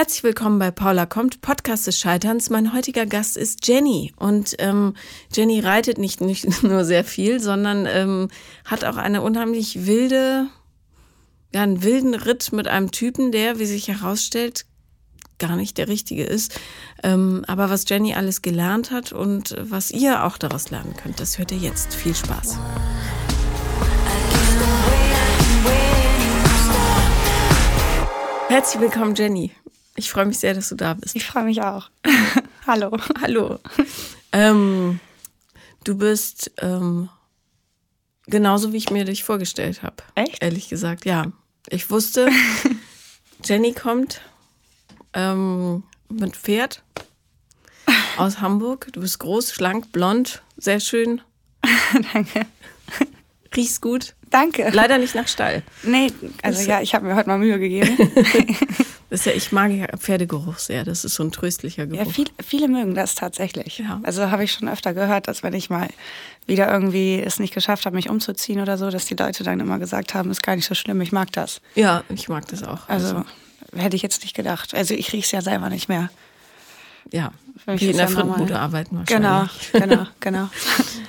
Herzlich willkommen bei Paula kommt, Podcast des Scheiterns. Mein heutiger Gast ist Jenny. Und ähm, Jenny reitet nicht, nicht nur sehr viel, sondern ähm, hat auch eine unheimlich wilde, ja, einen wilden Ritt mit einem Typen, der, wie sich herausstellt, gar nicht der richtige ist. Ähm, aber was Jenny alles gelernt hat und was ihr auch daraus lernen könnt, das hört ihr jetzt. Viel Spaß. Herzlich willkommen, Jenny. Ich freue mich sehr, dass du da bist. Ich freue mich auch. Hallo. Hallo. Ähm, du bist ähm, genauso, wie ich mir dich vorgestellt habe. Echt? Ehrlich gesagt, ja. Ich wusste, Jenny kommt ähm, mit Pferd aus Hamburg. Du bist groß, schlank, blond, sehr schön. Danke. Riechst gut. Danke. Leider nicht nach Stall. Nee, also ja, ich habe mir heute mal Mühe gegeben. Ja, ich mag ja Pferdegeruch sehr. Das ist so ein tröstlicher Geruch. Ja, viele, viele mögen das tatsächlich. Ja. Also habe ich schon öfter gehört, dass wenn ich mal wieder irgendwie es nicht geschafft habe, mich umzuziehen oder so, dass die Leute dann immer gesagt haben, ist gar nicht so schlimm, ich mag das. Ja, ich mag das auch. Also, hätte ich jetzt nicht gedacht. Also ich rieche es ja selber nicht mehr. ja, wie in der. Frittenbude arbeiten Genau, wahrscheinlich. genau, genau.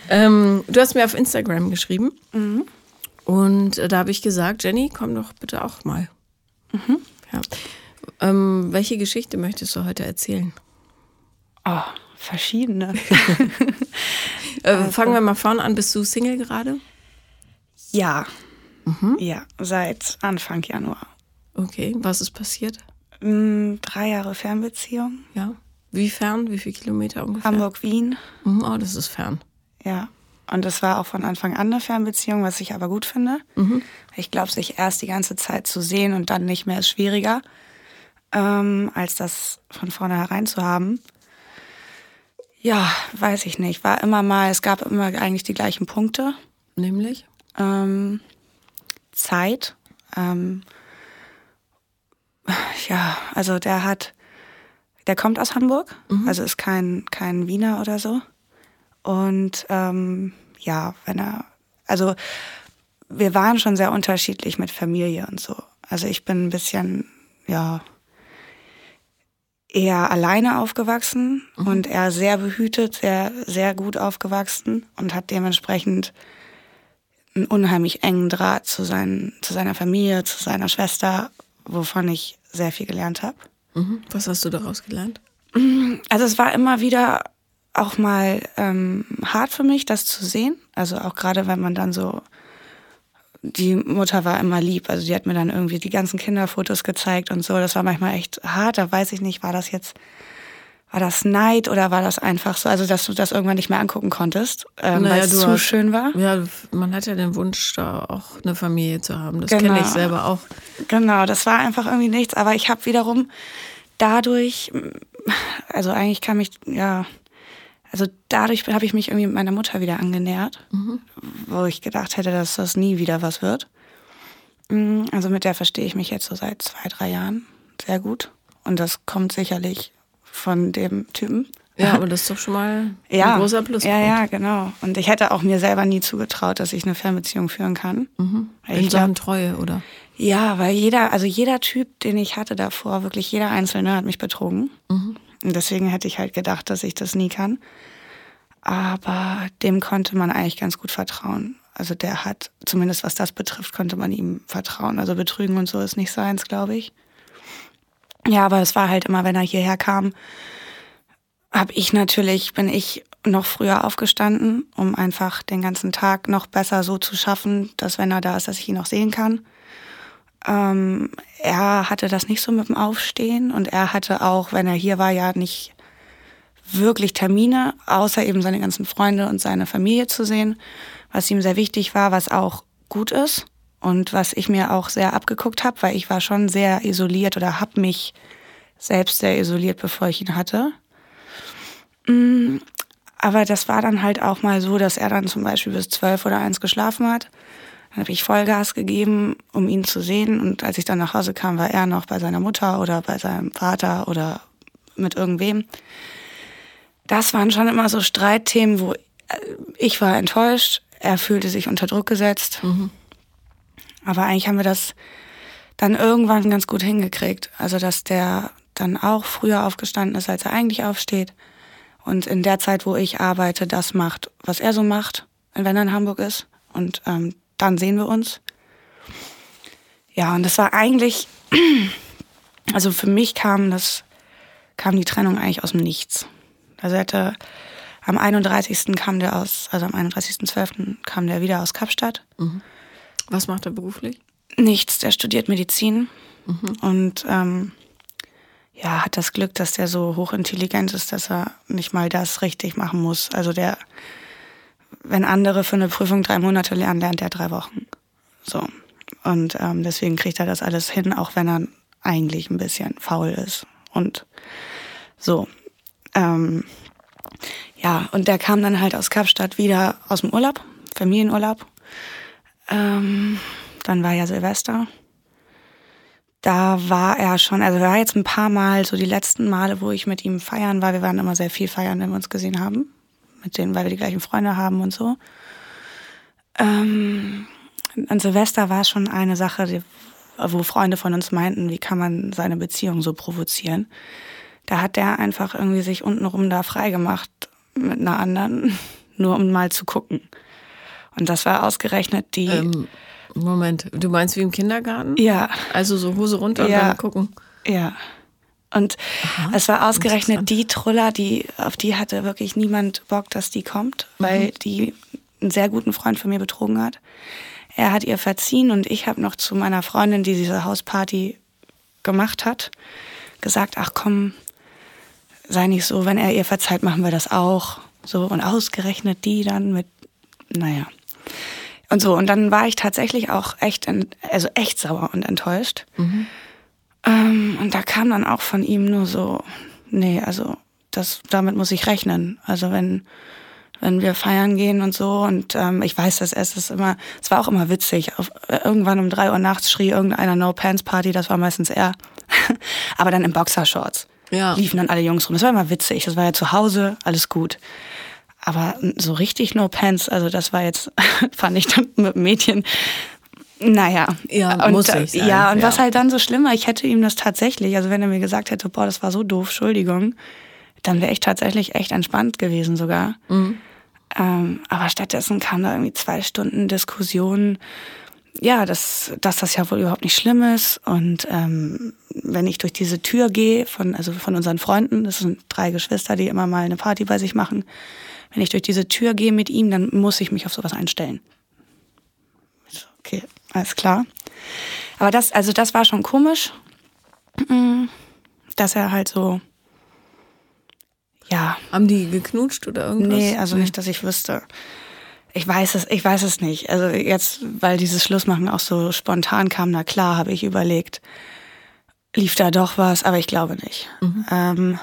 Ähm, du hast mir auf Instagram geschrieben Mhm. und äh, da habe ich gesagt, Jenny, komm doch bitte auch mal. Mhm. Ja. Ähm, welche Geschichte möchtest du heute erzählen? Oh, verschiedene. Äh, Also Fangen wir mal vorne an. Bist du Single gerade? Ja. Ja, seit Anfang Januar. Okay, was ist passiert? Mm, Drei Jahre Fernbeziehung. Ja. Wie fern? Wie viele Kilometer ungefähr? Hamburg-Wien. Mhm, oh, das ist fern. Ja. Und das war auch von Anfang an eine Fernbeziehung, was ich aber gut finde. Ich glaube, sich erst die ganze Zeit zu sehen und dann nicht mehr ist schwieriger, ähm, als das von vornherein zu haben. Ja, weiß ich nicht. War immer mal, es gab immer eigentlich die gleichen Punkte. Nämlich? Ähm, Zeit. Ähm, ja, also der hat, der kommt aus Hamburg, also ist kein, kein Wiener oder so. Und ähm, ja, wenn er, also wir waren schon sehr unterschiedlich mit Familie und so. Also ich bin ein bisschen, ja, eher alleine aufgewachsen und er sehr behütet, sehr, sehr gut aufgewachsen und hat dementsprechend einen unheimlich engen Draht zu, seinen, zu seiner Familie, zu seiner Schwester, wovon ich sehr viel gelernt habe. Mhm. Was hast du daraus gelernt? Also es war immer wieder auch mal ähm, hart für mich, das zu sehen. Also auch gerade, wenn man dann so, die Mutter war immer lieb, also die hat mir dann irgendwie die ganzen Kinderfotos gezeigt und so. Das war manchmal echt hart. Da weiß ich nicht, war das jetzt, war das Neid oder war das einfach so, also dass du das irgendwann nicht mehr angucken konntest, ähm, Naja, weil es zu hast- schön war. Ja, man hat ja den Wunsch, da auch eine Familie zu haben. Das Genau. kenne ich selber auch. Genau, das war einfach irgendwie nichts. Aber ich habe wiederum dadurch, also eigentlich kam ich, ja, also dadurch habe ich mich irgendwie mit meiner Mutter wieder angenähert, wo ich gedacht hätte, dass das nie wieder was wird. Mm, Also mit der verstehe ich mich jetzt so seit zwei, drei Jahren sehr gut. Und das kommt sicherlich von dem Typen. Ja, aber das ist doch schon mal Ja, ein großer Pluspunkt. ja, ja, genau. Und ich hätte auch mir selber nie zugetraut, dass ich eine Fernbeziehung führen kann. Weil In Sachen Treue, oder? ja, weil jeder, also jeder Typ, den ich hatte davor, wirklich jeder Einzelne hat mich betrogen. Und deswegen hätte ich halt gedacht, dass ich das nie kann. Aber dem konnte man eigentlich ganz gut vertrauen. Also der hat, zumindest was das betrifft, konnte man ihm vertrauen. Also betrügen und so ist nicht seins, glaube ich. Ja, aber es war halt immer, wenn er hierher kam, habe ich natürlich, bin ich noch früher aufgestanden, um einfach den ganzen Tag noch besser so zu schaffen, dass wenn er da ist, dass ich ihn noch sehen kann. Ähm, er hatte das nicht so mit dem Aufstehen und er hatte auch, wenn er hier war, ja nicht wirklich Termine, außer eben seine ganzen Freunde und seine Familie zu sehen, was ihm sehr wichtig war, was auch gut ist und was ich mir auch sehr abgeguckt habe, weil ich war schon sehr isoliert oder habe mich selbst sehr isoliert, bevor ich ihn hatte. Mm, Aber das war dann halt auch mal so, dass er dann zum Beispiel bis zwölf oder eins geschlafen hat. Dann habe ich Vollgas gegeben, um ihn zu sehen. Und als ich dann nach Hause kam, war er noch bei seiner Mutter oder bei seinem Vater oder mit irgendwem. Das waren schon immer so Streitthemen, wo äh, ich war enttäuscht, er fühlte sich unter Druck gesetzt. Aber eigentlich haben wir das dann irgendwann ganz gut hingekriegt. Also dass der, dann auch früher aufgestanden ist, als er eigentlich aufsteht. Und in der Zeit, wo ich arbeite, das macht, was er so macht, wenn er in Hamburg ist. Und ähm, dann sehen wir uns. Ja, und das war eigentlich, also für mich kam das, kam die Trennung eigentlich aus dem Nichts. Also er hatte am 31. kam der aus, also am 31.12. kam der wieder aus Kapstadt. Mhm. Was macht er beruflich? Nichts, der studiert Medizin mhm. und ähm, ja, hat das Glück, dass der so hochintelligent ist, dass er nicht mal das richtig machen muss. Also der, wenn andere für eine Prüfung drei Monate lernen, lernt er drei Wochen. So. Und ähm, deswegen kriegt er das alles hin, auch wenn er eigentlich ein bisschen faul ist. Und so. Ähm, ja, und der kam dann halt aus Kapstadt wieder aus dem Urlaub, Familienurlaub. Ähm, dann war ja Silvester. Da war er schon, also er war jetzt ein paar Mal, so die letzten Male, wo ich mit ihm feiern war. Wir waren immer sehr viel feiern, wenn wir uns gesehen haben. Mit denen, weil wir die gleichen Freunde haben und so. Ähm, an Silvester war schon eine Sache, die, wo Freunde von uns meinten, wie kann man seine Beziehung so provozieren. Da hat der einfach irgendwie sich untenrum da freigemacht mit einer anderen, nur um mal zu gucken. Und das war ausgerechnet die. Ähm, Moment, du meinst wie im Kindergarten? Ja. Also so Hose runter ja. und dann gucken. Ja. Und Aha, es war ausgerechnet die Truller, die, auf die hatte wirklich niemand Bock, dass die kommt, weil mhm. die einen sehr guten Freund von mir betrogen hat. Er hat ihr verziehen und ich habe noch zu meiner Freundin, die diese Hausparty gemacht hat, gesagt, ach komm, sei nicht so, wenn er ihr verzeiht, machen wir das auch. So, und ausgerechnet die dann mit, naja. Und so, und dann war ich tatsächlich auch echt, also echt sauer und enttäuscht. Mhm. Ähm, und da kam dann auch von ihm nur so, nee, also das, damit muss ich rechnen. Also wenn, wenn wir feiern gehen und so. Und ähm, ich weiß, dass es ist immer, es war auch immer witzig. Auf, irgendwann um drei Uhr nachts schrie irgendeiner No Pants Party, das war meistens er. Aber dann in Boxershorts ja. liefen dann alle Jungs rum. Das war immer witzig. Das war ja zu Hause, alles gut. Aber so richtig No Pants, also das war jetzt, fand ich dann mit Mädchen, naja. Ja, und, muss ich sein. Ja, und ja. was halt dann so schlimmer, ich hätte ihm das tatsächlich, also wenn er mir gesagt hätte, boah, das war so doof, Entschuldigung, dann wäre ich tatsächlich echt entspannt gewesen sogar. Mhm. Ähm, aber stattdessen kam da irgendwie zwei Stunden Diskussion ja, dass, dass das ja wohl überhaupt nicht schlimm ist. Und ähm, wenn ich durch diese Tür gehe, von, also von unseren Freunden, das sind drei Geschwister, die immer mal eine Party bei sich machen, wenn ich durch diese Tür gehe mit ihm, dann muss ich mich auf sowas einstellen. Okay, alles klar. Aber das, also das war schon komisch, dass er halt so, ja. Haben die geknutscht oder irgendwas? Nee, also nicht, dass ich wüsste. Ich weiß es, ich weiß es nicht. Also jetzt, weil dieses Schlussmachen auch so spontan kam, na klar, habe ich überlegt, lief da doch was, aber ich glaube nicht. Mhm. Ähm,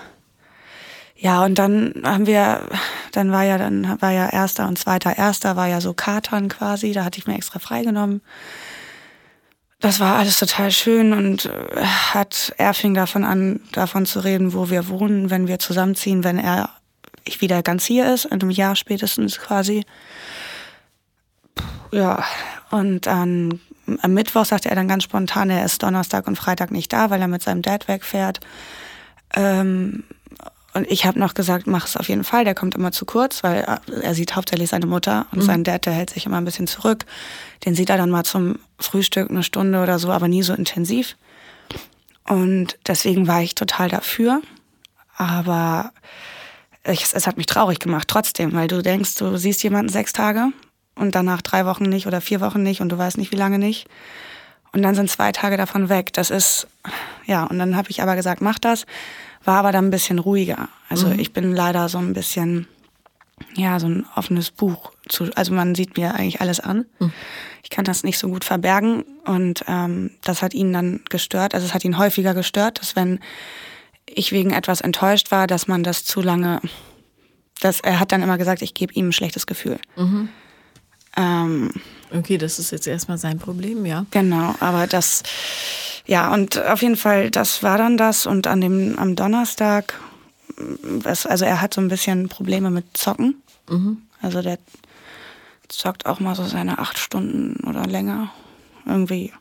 ja, und dann haben wir, dann war ja, dann war ja erster und zweiter, erster war ja so Katern quasi, da hatte ich mir extra freigenommen. Das war alles total schön und äh, hat, er fing davon an, davon zu reden, wo wir wohnen, wenn wir zusammenziehen, wenn er ich wieder ganz hier ist, in einem Jahr spätestens quasi. Ja, und dann am Mittwoch sagte er dann ganz spontan, er ist Donnerstag und Freitag nicht da, weil er mit seinem Dad wegfährt. Ähm, und ich habe noch gesagt, mach es auf jeden Fall, der kommt immer zu kurz, weil er sieht hauptsächlich seine Mutter und mhm. sein Dad, der hält sich immer ein bisschen zurück. Den sieht er dann mal zum Frühstück eine Stunde oder so, aber nie so intensiv. Und deswegen war ich total dafür. Aber es, es hat mich traurig gemacht, trotzdem, weil du denkst, du siehst jemanden sechs Tage und danach drei Wochen nicht oder vier Wochen nicht und du weißt nicht, wie lange nicht. Und dann sind zwei Tage davon weg. Das ist, ja, und dann habe ich aber gesagt, mach das, war aber dann ein bisschen ruhiger. Also mhm. ich bin leider so ein bisschen, ja, so ein offenes Buch. Zu, also man sieht mir eigentlich alles an. Mhm. Ich kann das nicht so gut verbergen und ähm, das hat ihn dann gestört. Also es hat ihn häufiger gestört, dass wenn ich wegen etwas enttäuscht war, dass man das zu lange, dass er hat dann immer gesagt, ich gebe ihm ein schlechtes Gefühl. Mhm. Ähm, okay, das ist jetzt erstmal sein Problem, ja. Genau, aber das, ja, und auf jeden Fall, das war dann das. Und an dem, am Donnerstag, was, also er hat so ein bisschen Probleme mit Zocken. Mhm. Also der zockt auch mal so seine acht Stunden oder länger. Irgendwie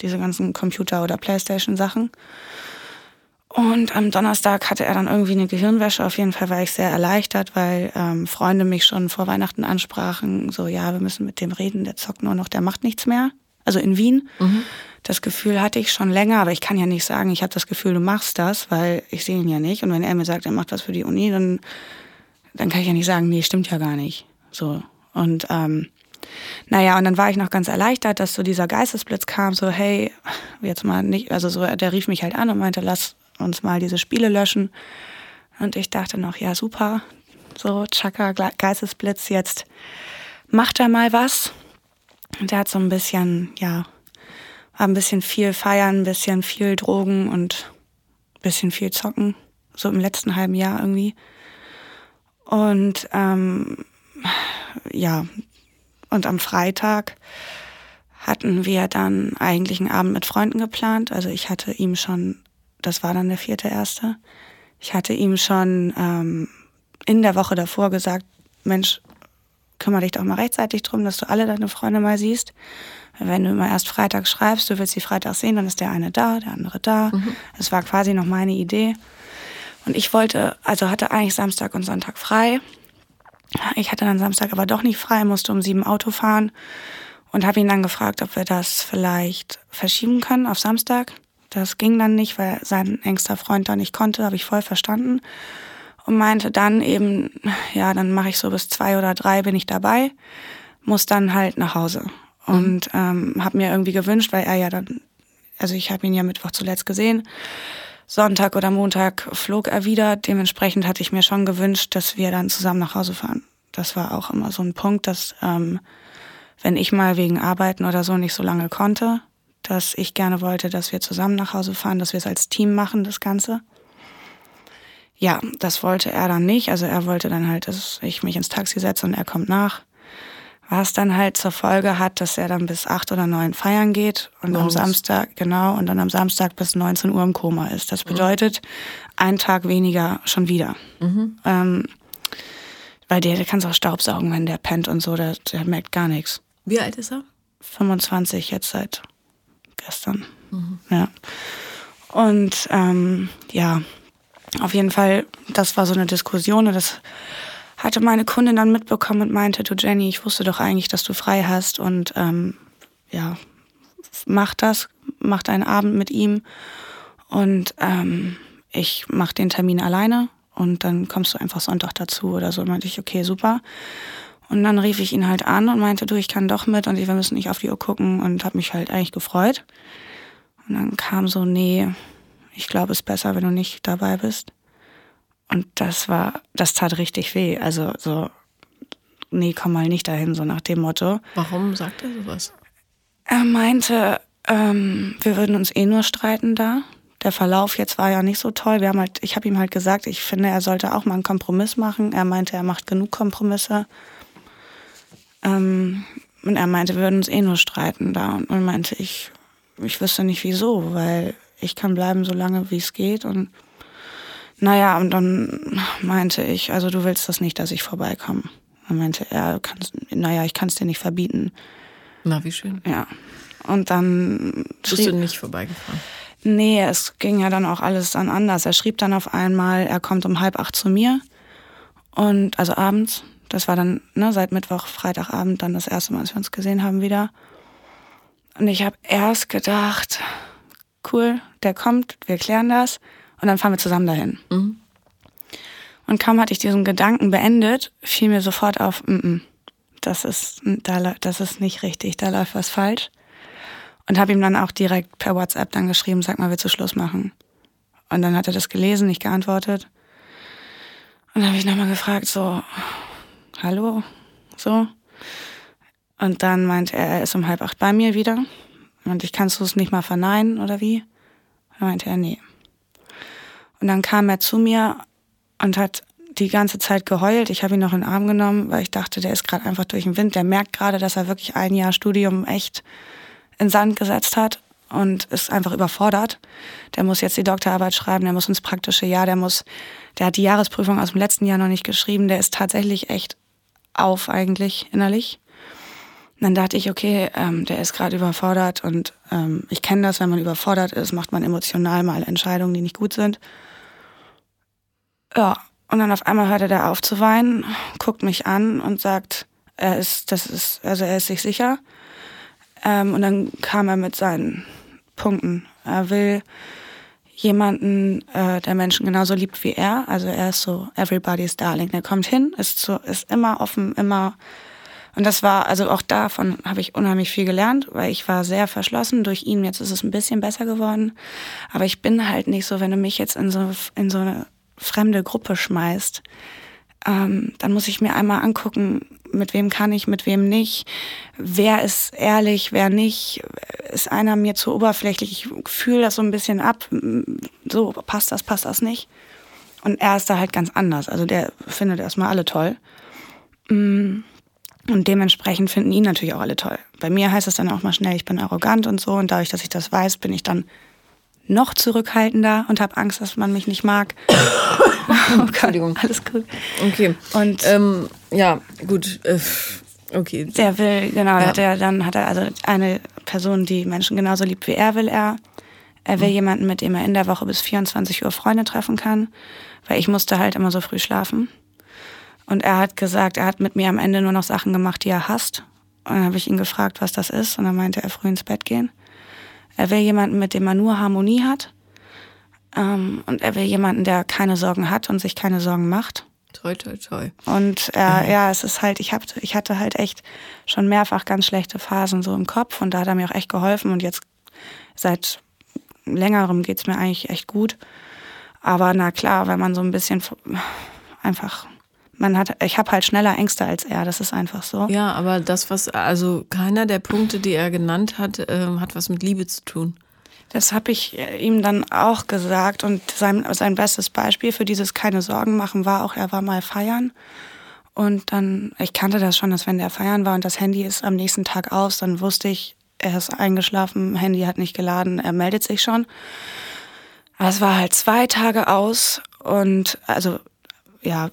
diese ganzen Computer- oder Playstation-Sachen. Und am Donnerstag hatte er dann irgendwie eine Gehirnwäsche. Auf jeden Fall war ich sehr erleichtert, weil ähm, Freunde mich schon vor Weihnachten ansprachen, so ja, wir müssen mit dem reden, der zockt nur noch, der macht nichts mehr. Also in Wien. Mhm. Das Gefühl hatte ich schon länger, aber ich kann ja nicht sagen, ich habe das Gefühl, du machst das, weil ich sehe ihn ja nicht. Und wenn er mir sagt, er macht was für die Uni, dann, dann kann ich ja nicht sagen, nee, stimmt ja gar nicht. So. Und ähm, naja, und dann war ich noch ganz erleichtert, dass so dieser Geistesblitz kam, so, hey, jetzt mal nicht, also so, der rief mich halt an und meinte, lass uns mal diese Spiele löschen. Und ich dachte noch, ja, super, so Chaka, Geistesblitz, jetzt macht er mal was. Und er hat so ein bisschen, ja, war ein bisschen viel feiern, ein bisschen viel Drogen und ein bisschen viel zocken, so im letzten halben Jahr irgendwie. Und ähm, ja, und am Freitag hatten wir dann eigentlich einen Abend mit Freunden geplant. Also ich hatte ihm schon das war dann der vierte erste. Ich hatte ihm schon ähm, in der Woche davor gesagt, Mensch, kümmere dich doch mal rechtzeitig drum, dass du alle deine Freunde mal siehst. Wenn du immer erst Freitag schreibst, du willst sie Freitag sehen, dann ist der eine da, der andere da. Mhm. Das war quasi noch meine Idee. Und ich wollte, also hatte eigentlich Samstag und Sonntag frei. Ich hatte dann Samstag aber doch nicht frei, musste um sieben Auto fahren und habe ihn dann gefragt, ob wir das vielleicht verschieben können auf Samstag. Das ging dann nicht, weil sein engster Freund da nicht konnte, habe ich voll verstanden. Und meinte dann eben, ja, dann mache ich so bis zwei oder drei bin ich dabei, muss dann halt nach Hause. Und ähm, habe mir irgendwie gewünscht, weil er ja dann, also ich habe ihn ja Mittwoch zuletzt gesehen, Sonntag oder Montag flog er wieder. Dementsprechend hatte ich mir schon gewünscht, dass wir dann zusammen nach Hause fahren. Das war auch immer so ein Punkt, dass ähm, wenn ich mal wegen Arbeiten oder so nicht so lange konnte, dass ich gerne wollte, dass wir zusammen nach Hause fahren, dass wir es als Team machen, das Ganze. Ja, das wollte er dann nicht. Also er wollte dann halt, dass ich mich ins Taxi setze und er kommt nach. Was dann halt zur Folge hat, dass er dann bis acht oder neun feiern geht und wow. am Samstag, genau, und dann am Samstag bis 19 Uhr im Koma ist. Das mhm. bedeutet, mhm. ein Tag weniger schon wieder. Mhm. Ähm, weil der, der kann auch Staubsaugen, wenn der pennt und so, der, der merkt gar nichts. Wie alt ist er? 25 jetzt seit gestern. Mhm. Ja. Und ähm, ja, auf jeden Fall, das war so eine Diskussion und das hatte meine Kundin dann mitbekommen und meinte, du Jenny, ich wusste doch eigentlich, dass du frei hast und ähm, ja, mach das, mach deinen Abend mit ihm und ähm, ich mach den Termin alleine und dann kommst du einfach Sonntag dazu oder so. Und meinte ich, okay, super. Und dann rief ich ihn halt an und meinte, du, ich kann doch mit und wir müssen nicht auf die Uhr gucken und habe mich halt eigentlich gefreut. Und dann kam so, nee, ich glaube, es ist besser, wenn du nicht dabei bist. Und das war, das tat richtig weh. Also so, nee, komm mal nicht dahin, so nach dem Motto. Warum sagt er sowas? Er meinte, ähm, wir würden uns eh nur streiten da. Der Verlauf jetzt war ja nicht so toll. Wir haben halt, ich habe ihm halt gesagt, ich finde, er sollte auch mal einen Kompromiss machen. Er meinte, er macht genug Kompromisse. Ähm, und er meinte, wir würden uns eh nur streiten da. Und meinte ich, ich wüsste nicht wieso, weil ich kann bleiben so lange, wie es geht. Und naja, und dann meinte ich, also du willst das nicht, dass ich vorbeikomme. Dann meinte er, kannst, naja, ich kann es dir nicht verbieten. Na, wie schön. Ja. Und dann. Bist schrieb, du nicht vorbeigefahren? Nee, es ging ja dann auch alles dann anders. Er schrieb dann auf einmal, er kommt um halb acht zu mir. Und, also abends. Das war dann ne, seit Mittwoch, Freitagabend dann das erste Mal, als wir uns gesehen haben wieder. Und ich habe erst gedacht, cool, der kommt, wir klären das und dann fahren wir zusammen dahin. Mhm. Und kaum hatte ich diesen Gedanken beendet, fiel mir sofort auf, mm -mm, das ist, das ist nicht richtig, da läuft was falsch. Und habe ihm dann auch direkt per WhatsApp dann geschrieben, sag mal, willst du Schluss machen? Und dann hat er das gelesen, nicht geantwortet. Und dann habe ich nochmal gefragt, so, hallo, so. Und dann meinte er, er ist um halb acht bei mir wieder. Und ich kannst du es nicht mal verneinen oder wie? Dann meinte er, nee. Und dann kam er zu mir und hat die ganze Zeit geheult. Ich habe ihn noch in den Arm genommen, weil ich dachte, der ist gerade einfach durch den Wind. Der merkt gerade, dass er wirklich ein Jahr Studium echt in Sand gesetzt hat und ist einfach überfordert. Der muss jetzt die Doktorarbeit schreiben, der muss ins praktische Jahr, der muss, der hat die Jahresprüfung aus dem letzten Jahr noch nicht geschrieben. Der ist tatsächlich echt auf eigentlich innerlich. dann dachte ich, okay, ähm, der ist gerade überfordert und ähm, ich kenne das, wenn man überfordert ist, macht man emotional mal Entscheidungen, die nicht gut sind. Ja, und dann auf einmal hört er auf zu weinen, guckt mich an und sagt, er ist, das ist, also er ist sich sicher. Ähm, und dann kam er mit seinen Punkten. Er will jemanden, äh, der Menschen genauso liebt wie er. Also er ist so everybody's darling. Er kommt hin, ist so, ist immer offen, immer und das war, also auch davon habe ich unheimlich viel gelernt, weil ich war sehr verschlossen durch ihn. Jetzt ist es ein bisschen besser geworden. Aber ich bin halt nicht so, wenn du mich jetzt in so, in so eine fremde Gruppe schmeißt, ähm, dann muss ich mir einmal angucken, mit wem kann ich, mit wem nicht. Wer ist ehrlich, wer nicht. Ist einer mir zu oberflächlich? Ich fühle das so ein bisschen ab. So, passt das, passt das nicht. Und er ist da halt ganz anders. Also der findet erstmal alle toll. Mm. Und dementsprechend finden ihn natürlich auch alle toll. Bei mir heißt es dann auch mal schnell, ich bin arrogant und so. Und dadurch, dass ich das weiß, bin ich dann noch zurückhaltender und habe Angst, dass man mich nicht mag. oh Entschuldigung. Alles gut. Okay. Und ähm, ja, gut. Äh, okay. Der will, genau, ja. hat er, dann hat er also eine Person, die Menschen genauso liebt wie er, will er. Er will mhm. jemanden, mit dem er in der Woche bis 24 Uhr Freunde treffen kann, weil ich musste halt immer so früh schlafen. Und er hat gesagt, er hat mit mir am Ende nur noch Sachen gemacht, die er hasst. Und dann habe ich ihn gefragt, was das ist. Und dann meinte er, früh ins Bett gehen. Er will jemanden, mit dem er nur Harmonie hat. Ähm, und er will jemanden, der keine Sorgen hat und sich keine Sorgen macht. Toi, toi, toi. Und äh, mhm. ja, es ist halt, ich, hab, ich hatte halt echt schon mehrfach ganz schlechte Phasen so im Kopf. Und da hat er mir auch echt geholfen. Und jetzt seit längerem geht's mir eigentlich echt gut. Aber na klar, wenn man so ein bisschen einfach man hat, ich habe halt schneller Ängste als er, das ist einfach so. Ja, aber das, was, also keiner der Punkte, die er genannt hat, äh, hat was mit Liebe zu tun. Das habe ich äh, ihm dann auch gesagt und sein, sein bestes Beispiel für dieses keine Sorgen machen war auch, er war mal feiern und dann, ich kannte das schon, dass wenn der feiern war und das Handy ist am nächsten Tag aus, dann wusste ich, er ist eingeschlafen, Handy hat nicht geladen, er meldet sich schon. Aber es war halt zwei Tage aus und also ja,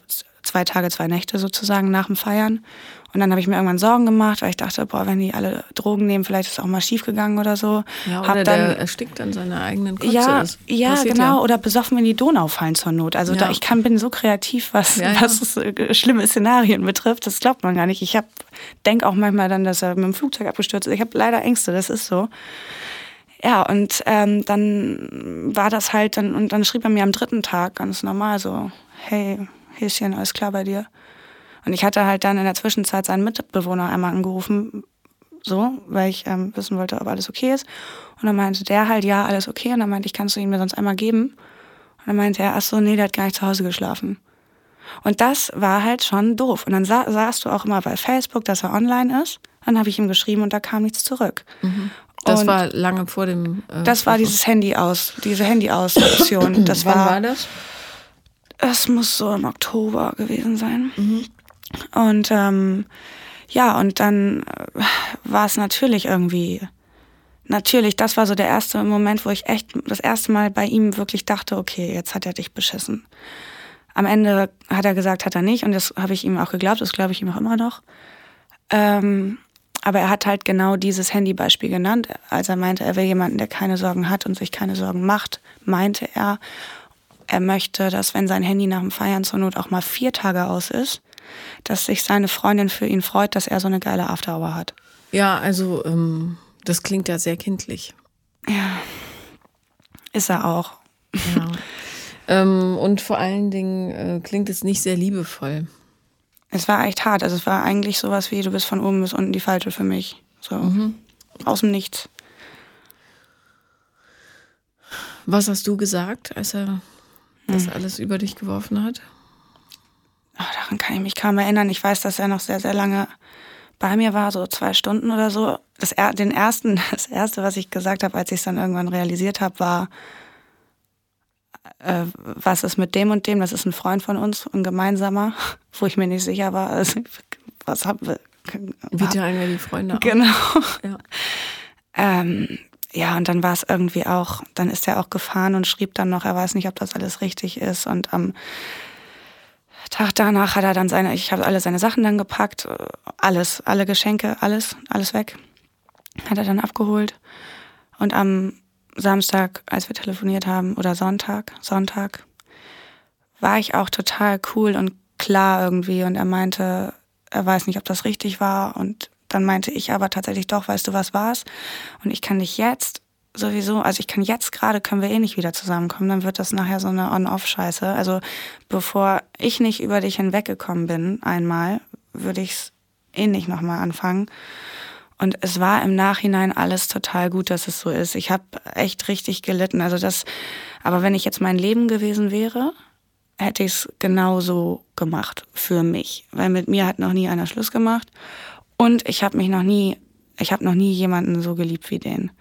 zwei Tage, zwei Nächte sozusagen nach dem Feiern. Und dann habe ich mir irgendwann Sorgen gemacht, weil ich dachte, boah, wenn die alle Drogen nehmen, vielleicht ist es auch mal schief gegangen oder so. Ja, oder Hab dann, der erstickt an seiner eigenen Kotze. Ja, ja genau. Ja. Oder besoffen in die Donau fallen zur Not. Also ja. da, ich kann, bin so kreativ, was, was äh, schlimme Szenarien betrifft. Das glaubt man gar nicht. Ich denke auch manchmal dann, dass er mit dem Flugzeug abgestürzt ist. Ich habe leider Ängste, das ist so. Ja, und ähm, dann war das halt, dann, und dann schrieb er mir am dritten Tag ganz normal so, hey, Häschen, alles klar bei dir? Und ich hatte halt dann in der Zwischenzeit seinen Mitbewohner einmal angerufen, so, weil ich ähm, wissen wollte, ob alles okay ist. Und dann meinte der halt, ja, alles okay. Und dann meinte ich, kannst du ihn mir sonst einmal geben? Und dann meinte er, ach so, nee, der hat gar nicht zu Hause geschlafen. Und das war halt schon doof. Und dann sah, sahst du auch immer bei Facebook, dass er online ist. Dann habe ich ihm geschrieben und da kam nichts zurück. Mhm. Das und war lange vor dem. Äh, das war dieses Handy aus, diese Handy aus Option. Das Wann war, war das? Es muss so im Oktober gewesen sein. Mhm. Und ähm, ja, und dann äh, war es natürlich irgendwie, natürlich, das war so der erste Moment, wo ich echt das erste Mal bei ihm wirklich dachte, okay, jetzt hat er dich beschissen. Am Ende hat er gesagt, hat er nicht, und das habe ich ihm auch geglaubt, das glaube ich ihm auch immer noch. Ähm, aber er hat halt genau dieses Handybeispiel genannt. Als er meinte, er will jemanden, der keine Sorgen hat und sich keine Sorgen macht, meinte er, er möchte, dass wenn sein Handy nach dem Feiern zur Not auch mal vier Tage aus ist, dass sich seine Freundin für ihn freut, dass er so eine geile Afterhour hat. Ja, also ähm, das klingt ja sehr kindlich. Ja, ist er auch. Ja. ähm, und vor allen Dingen äh, klingt es nicht sehr liebevoll. Es war echt hart. Also es war eigentlich sowas wie, du bist von oben bis unten die Falte für mich. So mhm. aus dem Nichts. Was hast du gesagt, als er das hm. alles über dich geworfen hat? Oh, daran kann ich mich kaum erinnern. Ich weiß, dass er noch sehr, sehr lange bei mir war, so zwei Stunden oder so. Das, den ersten, das erste, was ich gesagt habe, als ich es dann irgendwann realisiert habe, war, äh, was ist mit dem und dem? Das ist ein Freund von uns, ein gemeinsamer, wo ich mir nicht sicher war. Also, was haben wir? Wie teilen wir die Freunde Genau. Ja. Ähm, ja, und dann war es irgendwie auch, dann ist er auch gefahren und schrieb dann noch, er weiß nicht, ob das alles richtig ist. Und am Tag danach hat er dann seine, ich habe alle seine Sachen dann gepackt, äh, alles, alle Geschenke, alles, alles weg. Hat er dann abgeholt. Und am Samstag, als wir telefoniert haben, oder Sonntag, Sonntag, war ich auch total cool und klar irgendwie. Und er meinte, er weiß nicht, ob das richtig war. Und dann meinte ich aber tatsächlich doch, weißt du, was war's? Und ich kann dich jetzt sowieso, also ich kann jetzt gerade, können wir eh nicht wieder zusammenkommen, dann wird das nachher so eine On-Off-Scheiße. Also bevor ich nicht über dich hinweggekommen bin, einmal, würde ich es eh nicht nochmal anfangen. Und es war im Nachhinein alles total gut, dass es so ist. Ich habe echt richtig gelitten. Also das, aber wenn ich jetzt mein Leben gewesen wäre, hätte ich es genauso gemacht für mich. Weil mit mir hat noch nie einer Schluss gemacht. Und ich habe mich noch nie, ich habe noch nie jemanden so geliebt wie den.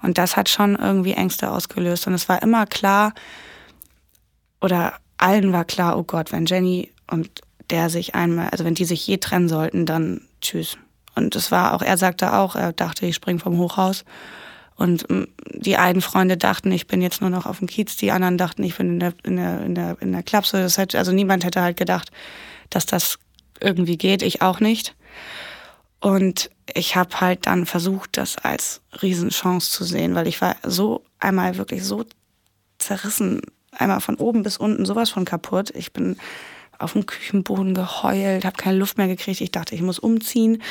Und das hat schon irgendwie Ängste ausgelöst. Und es war immer klar, oder allen war klar, oh Gott, wenn Jenny und der sich einmal, also wenn die sich je trennen sollten, dann tschüss. Und es war auch, er sagte auch, er dachte, ich spring vom Hochhaus. Und mm, die einen Freunde dachten, ich bin jetzt nur noch auf dem Kiez, die anderen dachten, ich bin in der, in der, in der, in der Klapse. Das hätte, also niemand hätte halt gedacht, dass das irgendwie geht, ich auch nicht. Und ich habe halt dann versucht, das als Riesenchance zu sehen, weil ich war so einmal wirklich so zerrissen, einmal von oben bis unten sowas von kaputt. Ich bin auf dem Küchenboden geheult, habe keine Luft mehr gekriegt. Ich dachte, ich muss umziehen.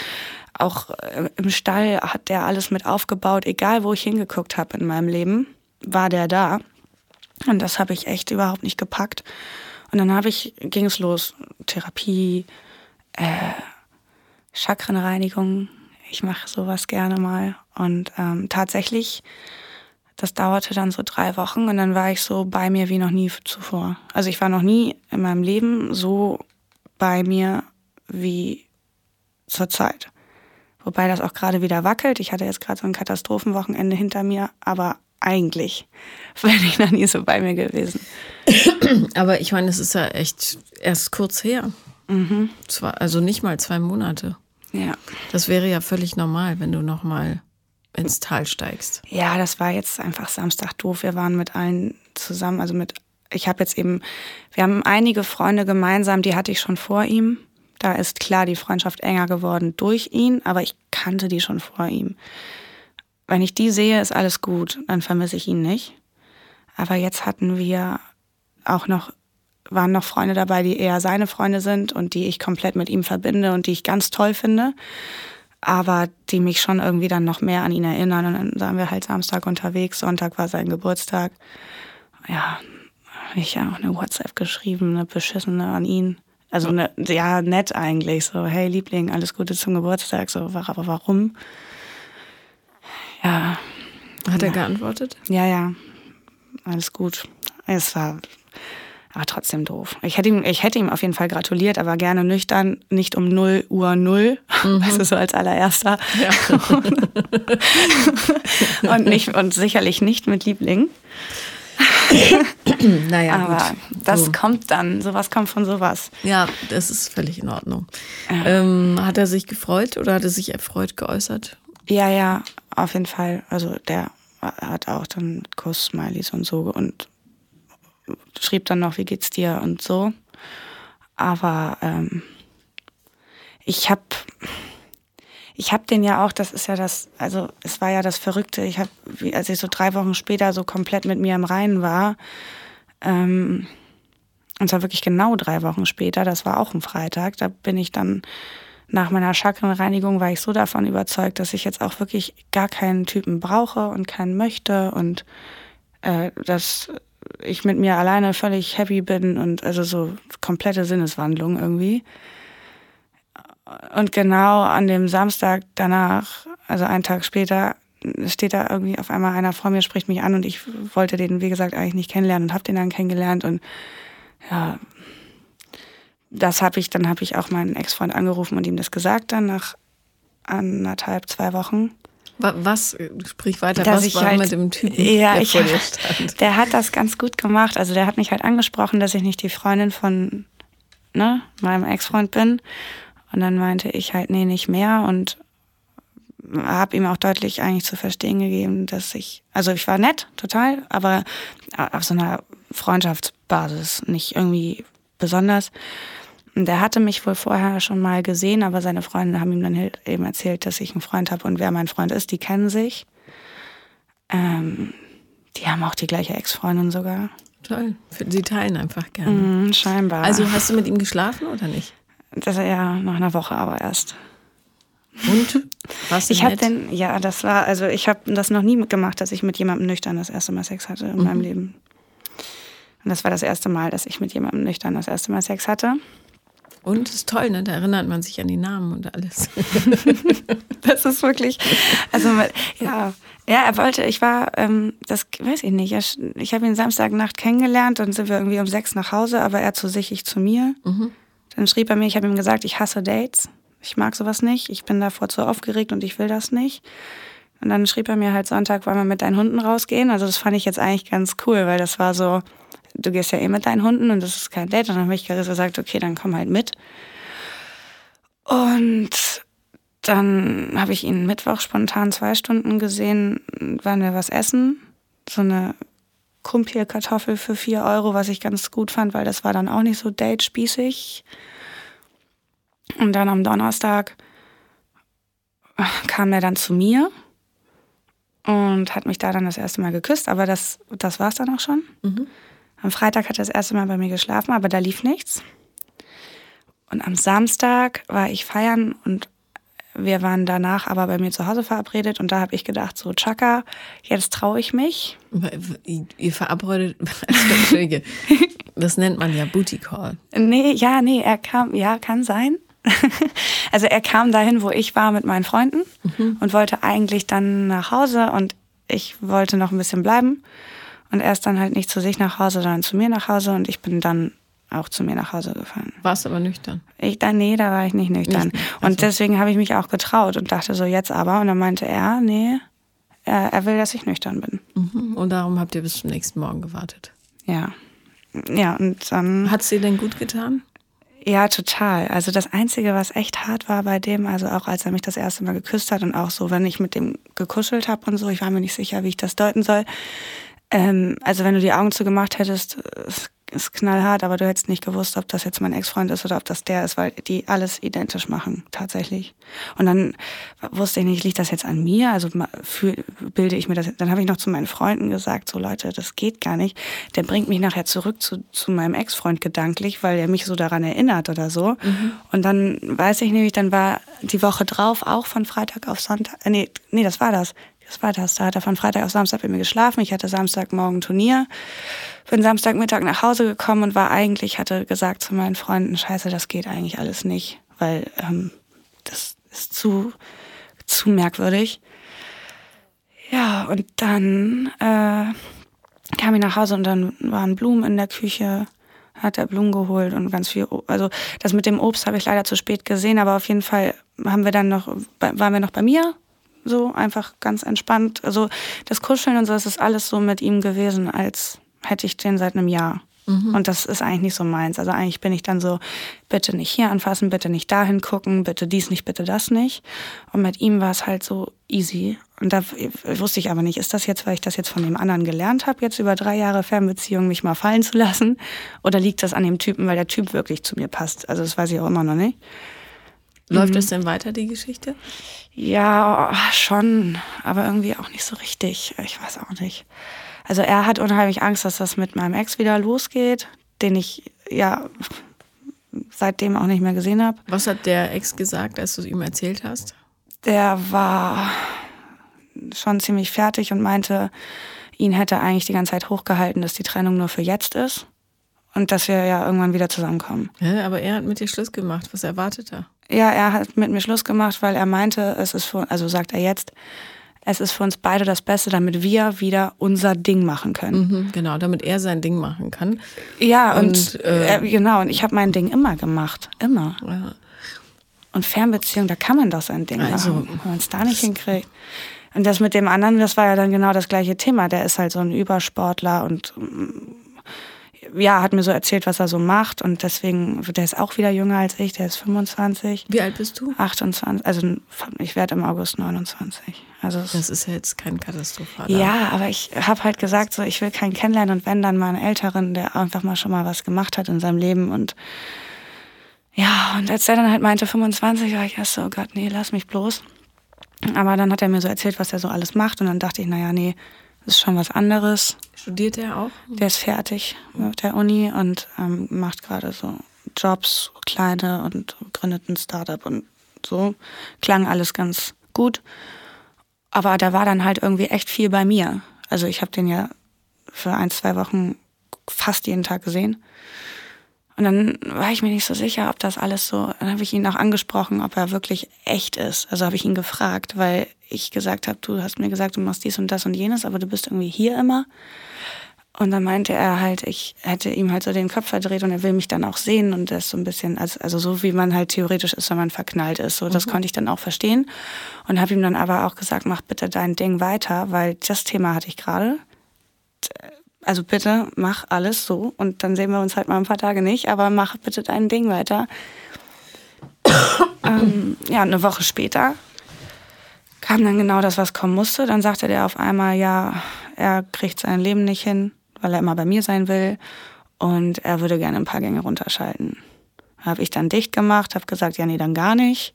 Auch äh, im Stall hat der alles mit aufgebaut. Egal, wo ich hingeguckt habe in meinem Leben, war der da. Und das habe ich echt überhaupt nicht gepackt. Und dann habe ich, ging es los, Therapie, äh, Chakrenreinigung. Ich mache sowas gerne mal. Und ähm, tatsächlich das dauerte dann so drei Wochen und dann war ich so bei mir wie noch nie zuvor. Also ich war noch nie in meinem Leben so bei mir wie zur Zeit. Wobei das auch gerade wieder wackelt. Ich hatte jetzt gerade so ein Katastrophenwochenende hinter mir, aber eigentlich bin ich noch nie so bei mir gewesen. Aber ich meine, es ist ja echt erst kurz her. Mhm. Zwar, also nicht mal zwei Monate. Ja. Das wäre ja völlig normal, wenn du noch mal ins Tal steigst. Ja, das war jetzt einfach Samstag doof. Wir waren mit allen zusammen, also mit, ich habe jetzt eben, wir haben einige Freunde gemeinsam, die hatte ich schon vor ihm. Da ist klar die Freundschaft enger geworden durch ihn, aber ich kannte die schon vor ihm. Wenn ich die sehe, ist alles gut, dann vermisse ich ihn nicht. Aber jetzt hatten wir auch noch, waren noch Freunde dabei, die eher seine Freunde sind und die ich komplett mit ihm verbinde und die ich ganz toll finde aber die mich schon irgendwie dann noch mehr an ihn erinnern. Und dann waren wir halt Samstag unterwegs, Sonntag war sein Geburtstag. Ja, habe ich ja auch eine WhatsApp geschrieben, eine beschissene an ihn. Also eine, ja, nett eigentlich. So, hey Liebling, alles Gute zum Geburtstag. So, aber warum? Ja. Hat er geantwortet? Ja, ja. Alles gut. Es war aber trotzdem doof. Ich hätte ihm, ich hätte ihm auf jeden Fall gratuliert, aber gerne nüchtern, nicht um 0 Uhr 0, mhm. also so als allererster. Ja. und, nicht, und sicherlich nicht mit Liebling. naja, aber gut. das so. kommt dann, sowas kommt von sowas. Ja, das ist völlig in Ordnung. Ja. Ähm, hat er sich gefreut oder hat er sich erfreut geäußert? Ja, ja, auf jeden Fall. Also der hat auch dann Kuss-Smileys und so und schrieb dann noch, wie geht's dir und so. Aber ähm, ich habe ich habe den ja auch, das ist ja das, also es war ja das Verrückte. Ich habe, als ich so drei Wochen später so komplett mit mir im Reinen war, ähm, und zwar wirklich genau drei Wochen später, das war auch ein Freitag, da bin ich dann nach meiner Chakrenreinigung war ich so davon überzeugt, dass ich jetzt auch wirklich gar keinen Typen brauche und keinen möchte und äh, dass ich mit mir alleine völlig happy bin und also so komplette Sinneswandlung irgendwie. Und genau an dem Samstag danach, also einen Tag später, steht da irgendwie auf einmal einer vor mir, spricht mich an und ich wollte den, wie gesagt, eigentlich nicht kennenlernen und habe den dann kennengelernt und ja, das habe ich, dann habe ich auch meinen Ex-Freund angerufen und ihm das gesagt dann nach anderthalb, zwei Wochen. Was, sprich weiter, Dass was war halt, mit dem Typen, ja, der ich, vor dir stand? Der hat das ganz gut gemacht. Also der hat mich halt angesprochen, dass ich nicht die Freundin von ne, meinem Ex-Freund bin. Und dann meinte ich halt, nee, nicht mehr. Und habe ihm auch deutlich eigentlich zu verstehen gegeben, dass ich, also ich war nett, total, aber auf so einer Freundschaftsbasis, nicht irgendwie besonders. Und der hatte mich wohl vorher schon mal gesehen, aber seine Freunde haben ihm dann halt eben erzählt, dass ich einen Freund habe und wer mein Freund ist, die kennen sich. Ähm, die haben auch die gleiche Ex-Freundin sogar. Toll. Sie teilen einfach gerne. Mm, scheinbar. Also hast du mit ihm geschlafen oder nicht? Das ja nach einer Woche aber erst. Und? Was ich habe den, ja, das war, also ich habe das noch nie gemacht, dass ich mit jemandem nüchtern das erste Mal Sex hatte in mhm. meinem Leben. Und das war das erste Mal, dass ich mit jemandem nüchtern das erste Mal Sex hatte. Und ist toll, ne? Da erinnert man sich an die Namen und alles. das ist wirklich, also ja, ja, er wollte, ich war, ähm, das weiß ich nicht, ich habe ihn Samstagnacht kennengelernt und sind wir irgendwie um sechs nach Hause, aber er zu sich, ich zu mir. Mhm. Dann schrieb er mir, ich habe ihm gesagt, ich hasse Dates. Ich mag sowas nicht. Ich bin davor zu aufgeregt und ich will das nicht. Und dann schrieb er mir halt Sonntag, wollen wir mit deinen Hunden rausgehen. Also das fand ich jetzt eigentlich ganz cool, weil das war so, du gehst ja eh mit deinen Hunden und das ist kein Date. Und dann habe ich gesagt, okay, dann komm halt mit. Und dann habe ich ihn Mittwoch spontan zwei Stunden gesehen, waren wir was essen. So eine Kumpelkartoffel für vier Euro, was ich ganz gut fand, weil das war dann auch nicht so date-spießig. Und dann am Donnerstag kam er dann zu mir und hat mich da dann das erste Mal geküsst, aber das, das war es dann auch schon. Mhm. Am Freitag hat er das erste Mal bei mir geschlafen, aber da lief nichts. Und am Samstag war ich feiern und wir waren danach aber bei mir zu Hause verabredet und da habe ich gedacht, so Chaka, jetzt traue ich mich. Ihr verabredet, Entschuldige, das nennt man ja Booty Call. Nee, ja, nee, er kam, ja, kann sein. also er kam dahin, wo ich war mit meinen Freunden mhm. und wollte eigentlich dann nach Hause und ich wollte noch ein bisschen bleiben. Und er ist dann halt nicht zu sich nach Hause, sondern zu mir nach Hause und ich bin dann auch zu mir nach Hause gefahren. Warst du aber nüchtern? Ich, dann, nee, da war ich nicht nüchtern. Nicht, also. Und deswegen habe ich mich auch getraut und dachte so, jetzt aber. Und dann meinte er, nee, er, er will, dass ich nüchtern bin. Mhm. Und darum habt ihr bis zum nächsten Morgen gewartet. Ja. Ja, und dann. Hat es dir denn gut getan? Ja, total. Also das Einzige, was echt hart war bei dem, also auch als er mich das erste Mal geküsst hat und auch so, wenn ich mit dem gekuschelt habe und so, ich war mir nicht sicher, wie ich das deuten soll. Ähm, also wenn du die Augen zugemacht hättest, es ist knallhart, aber du hättest nicht gewusst, ob das jetzt mein Ex-Freund ist oder ob das der ist, weil die alles identisch machen, tatsächlich. Und dann wusste ich nicht, liegt das jetzt an mir? Also fühl, bilde ich mir das. Dann habe ich noch zu meinen Freunden gesagt, so Leute, das geht gar nicht. Der bringt mich nachher zurück zu, zu meinem Ex-Freund gedanklich, weil er mich so daran erinnert oder so. Mhm. Und dann weiß ich nämlich, dann war die Woche drauf auch von Freitag auf Sonntag. Äh, nee, nee, das war das. Das war das. Da hat er von Freitag auf Samstag bei mir geschlafen. Ich hatte Samstagmorgen Turnier. Bin Samstagmittag nach Hause gekommen und war eigentlich, hatte gesagt zu meinen Freunden, scheiße, das geht eigentlich alles nicht, weil ähm, das ist zu, zu merkwürdig. Ja, und dann äh, kam ich nach Hause und dann waren Blumen in der Küche hat er Blumen geholt und ganz viel. Also das mit dem Obst habe ich leider zu spät gesehen, aber auf jeden Fall haben wir dann noch, waren wir noch bei mir so einfach ganz entspannt. Also das Kuscheln und so, das ist alles so mit ihm gewesen, als hätte ich den seit einem Jahr. Mhm. Und das ist eigentlich nicht so meins. Also eigentlich bin ich dann so, bitte nicht hier anfassen, bitte nicht dahin gucken, bitte dies nicht, bitte das nicht. Und mit ihm war es halt so easy. Und da wusste ich aber nicht, ist das jetzt, weil ich das jetzt von dem anderen gelernt habe, jetzt über drei Jahre Fernbeziehung mich mal fallen zu lassen? Oder liegt das an dem Typen, weil der Typ wirklich zu mir passt? Also das weiß ich auch immer noch nicht. Läuft mhm. es denn weiter, die Geschichte? Ja, schon, aber irgendwie auch nicht so richtig. Ich weiß auch nicht. Also er hat unheimlich Angst, dass das mit meinem Ex wieder losgeht, den ich ja seitdem auch nicht mehr gesehen habe. Was hat der Ex gesagt, als du es ihm erzählt hast? Der war schon ziemlich fertig und meinte, ihn hätte eigentlich die ganze Zeit hochgehalten, dass die Trennung nur für jetzt ist und dass wir ja irgendwann wieder zusammenkommen. Ja, aber er hat mit dir Schluss gemacht. Was erwartet er? Ja, er hat mit mir Schluss gemacht, weil er meinte, es ist für, also sagt er jetzt, es ist für uns beide das Beste, damit wir wieder unser Ding machen können. Mhm, genau, damit er sein Ding machen kann. Ja, und, und äh, äh, genau, und ich habe mein Ding immer gemacht. Immer. Ja. Und Fernbeziehung, da kann man doch sein Ding also, machen, wenn man es da nicht hinkriegt. Und das mit dem anderen, das war ja dann genau das gleiche Thema. Der ist halt so ein Übersportler und ja, hat mir so erzählt, was er so macht und deswegen, der ist auch wieder jünger als ich, der ist 25. Wie alt bist du? 28, also ich werde im August 29. Also das ist ja jetzt kein Katastrophe. Ja, aber ich habe halt gesagt, so ich will keinen kennenlernen und wenn dann mal einen Älteren, der einfach mal schon mal was gemacht hat in seinem Leben und ja, und als er dann halt meinte 25, war ich erst so, oh Gott, nee, lass mich bloß. Aber dann hat er mir so erzählt, was er so alles macht und dann dachte ich, naja, nee, ist schon was anderes. Studiert er auch? Der ist fertig mit der Uni und ähm, macht gerade so Jobs, kleine und gründet ein Startup und so. Klang alles ganz gut. Aber da war dann halt irgendwie echt viel bei mir. Also ich habe den ja für ein, zwei Wochen fast jeden Tag gesehen. Und dann war ich mir nicht so sicher, ob das alles so, dann habe ich ihn auch angesprochen, ob er wirklich echt ist. Also habe ich ihn gefragt, weil ich gesagt habe, du hast mir gesagt, du machst dies und das und jenes, aber du bist irgendwie hier immer. Und dann meinte er halt, ich hätte ihm halt so den Kopf verdreht und er will mich dann auch sehen und das so ein bisschen, also, also so wie man halt theoretisch ist, wenn man verknallt ist. So, das mhm. konnte ich dann auch verstehen und habe ihm dann aber auch gesagt, mach bitte dein Ding weiter, weil das Thema hatte ich gerade also bitte mach alles so und dann sehen wir uns halt mal ein paar Tage nicht, aber mach bitte dein Ding weiter. ähm, ja, eine Woche später kam dann genau das, was kommen musste. Dann sagte der auf einmal, ja, er kriegt sein Leben nicht hin, weil er immer bei mir sein will und er würde gerne ein paar Gänge runterschalten. Habe ich dann dicht gemacht, habe gesagt, ja, nee, dann gar nicht.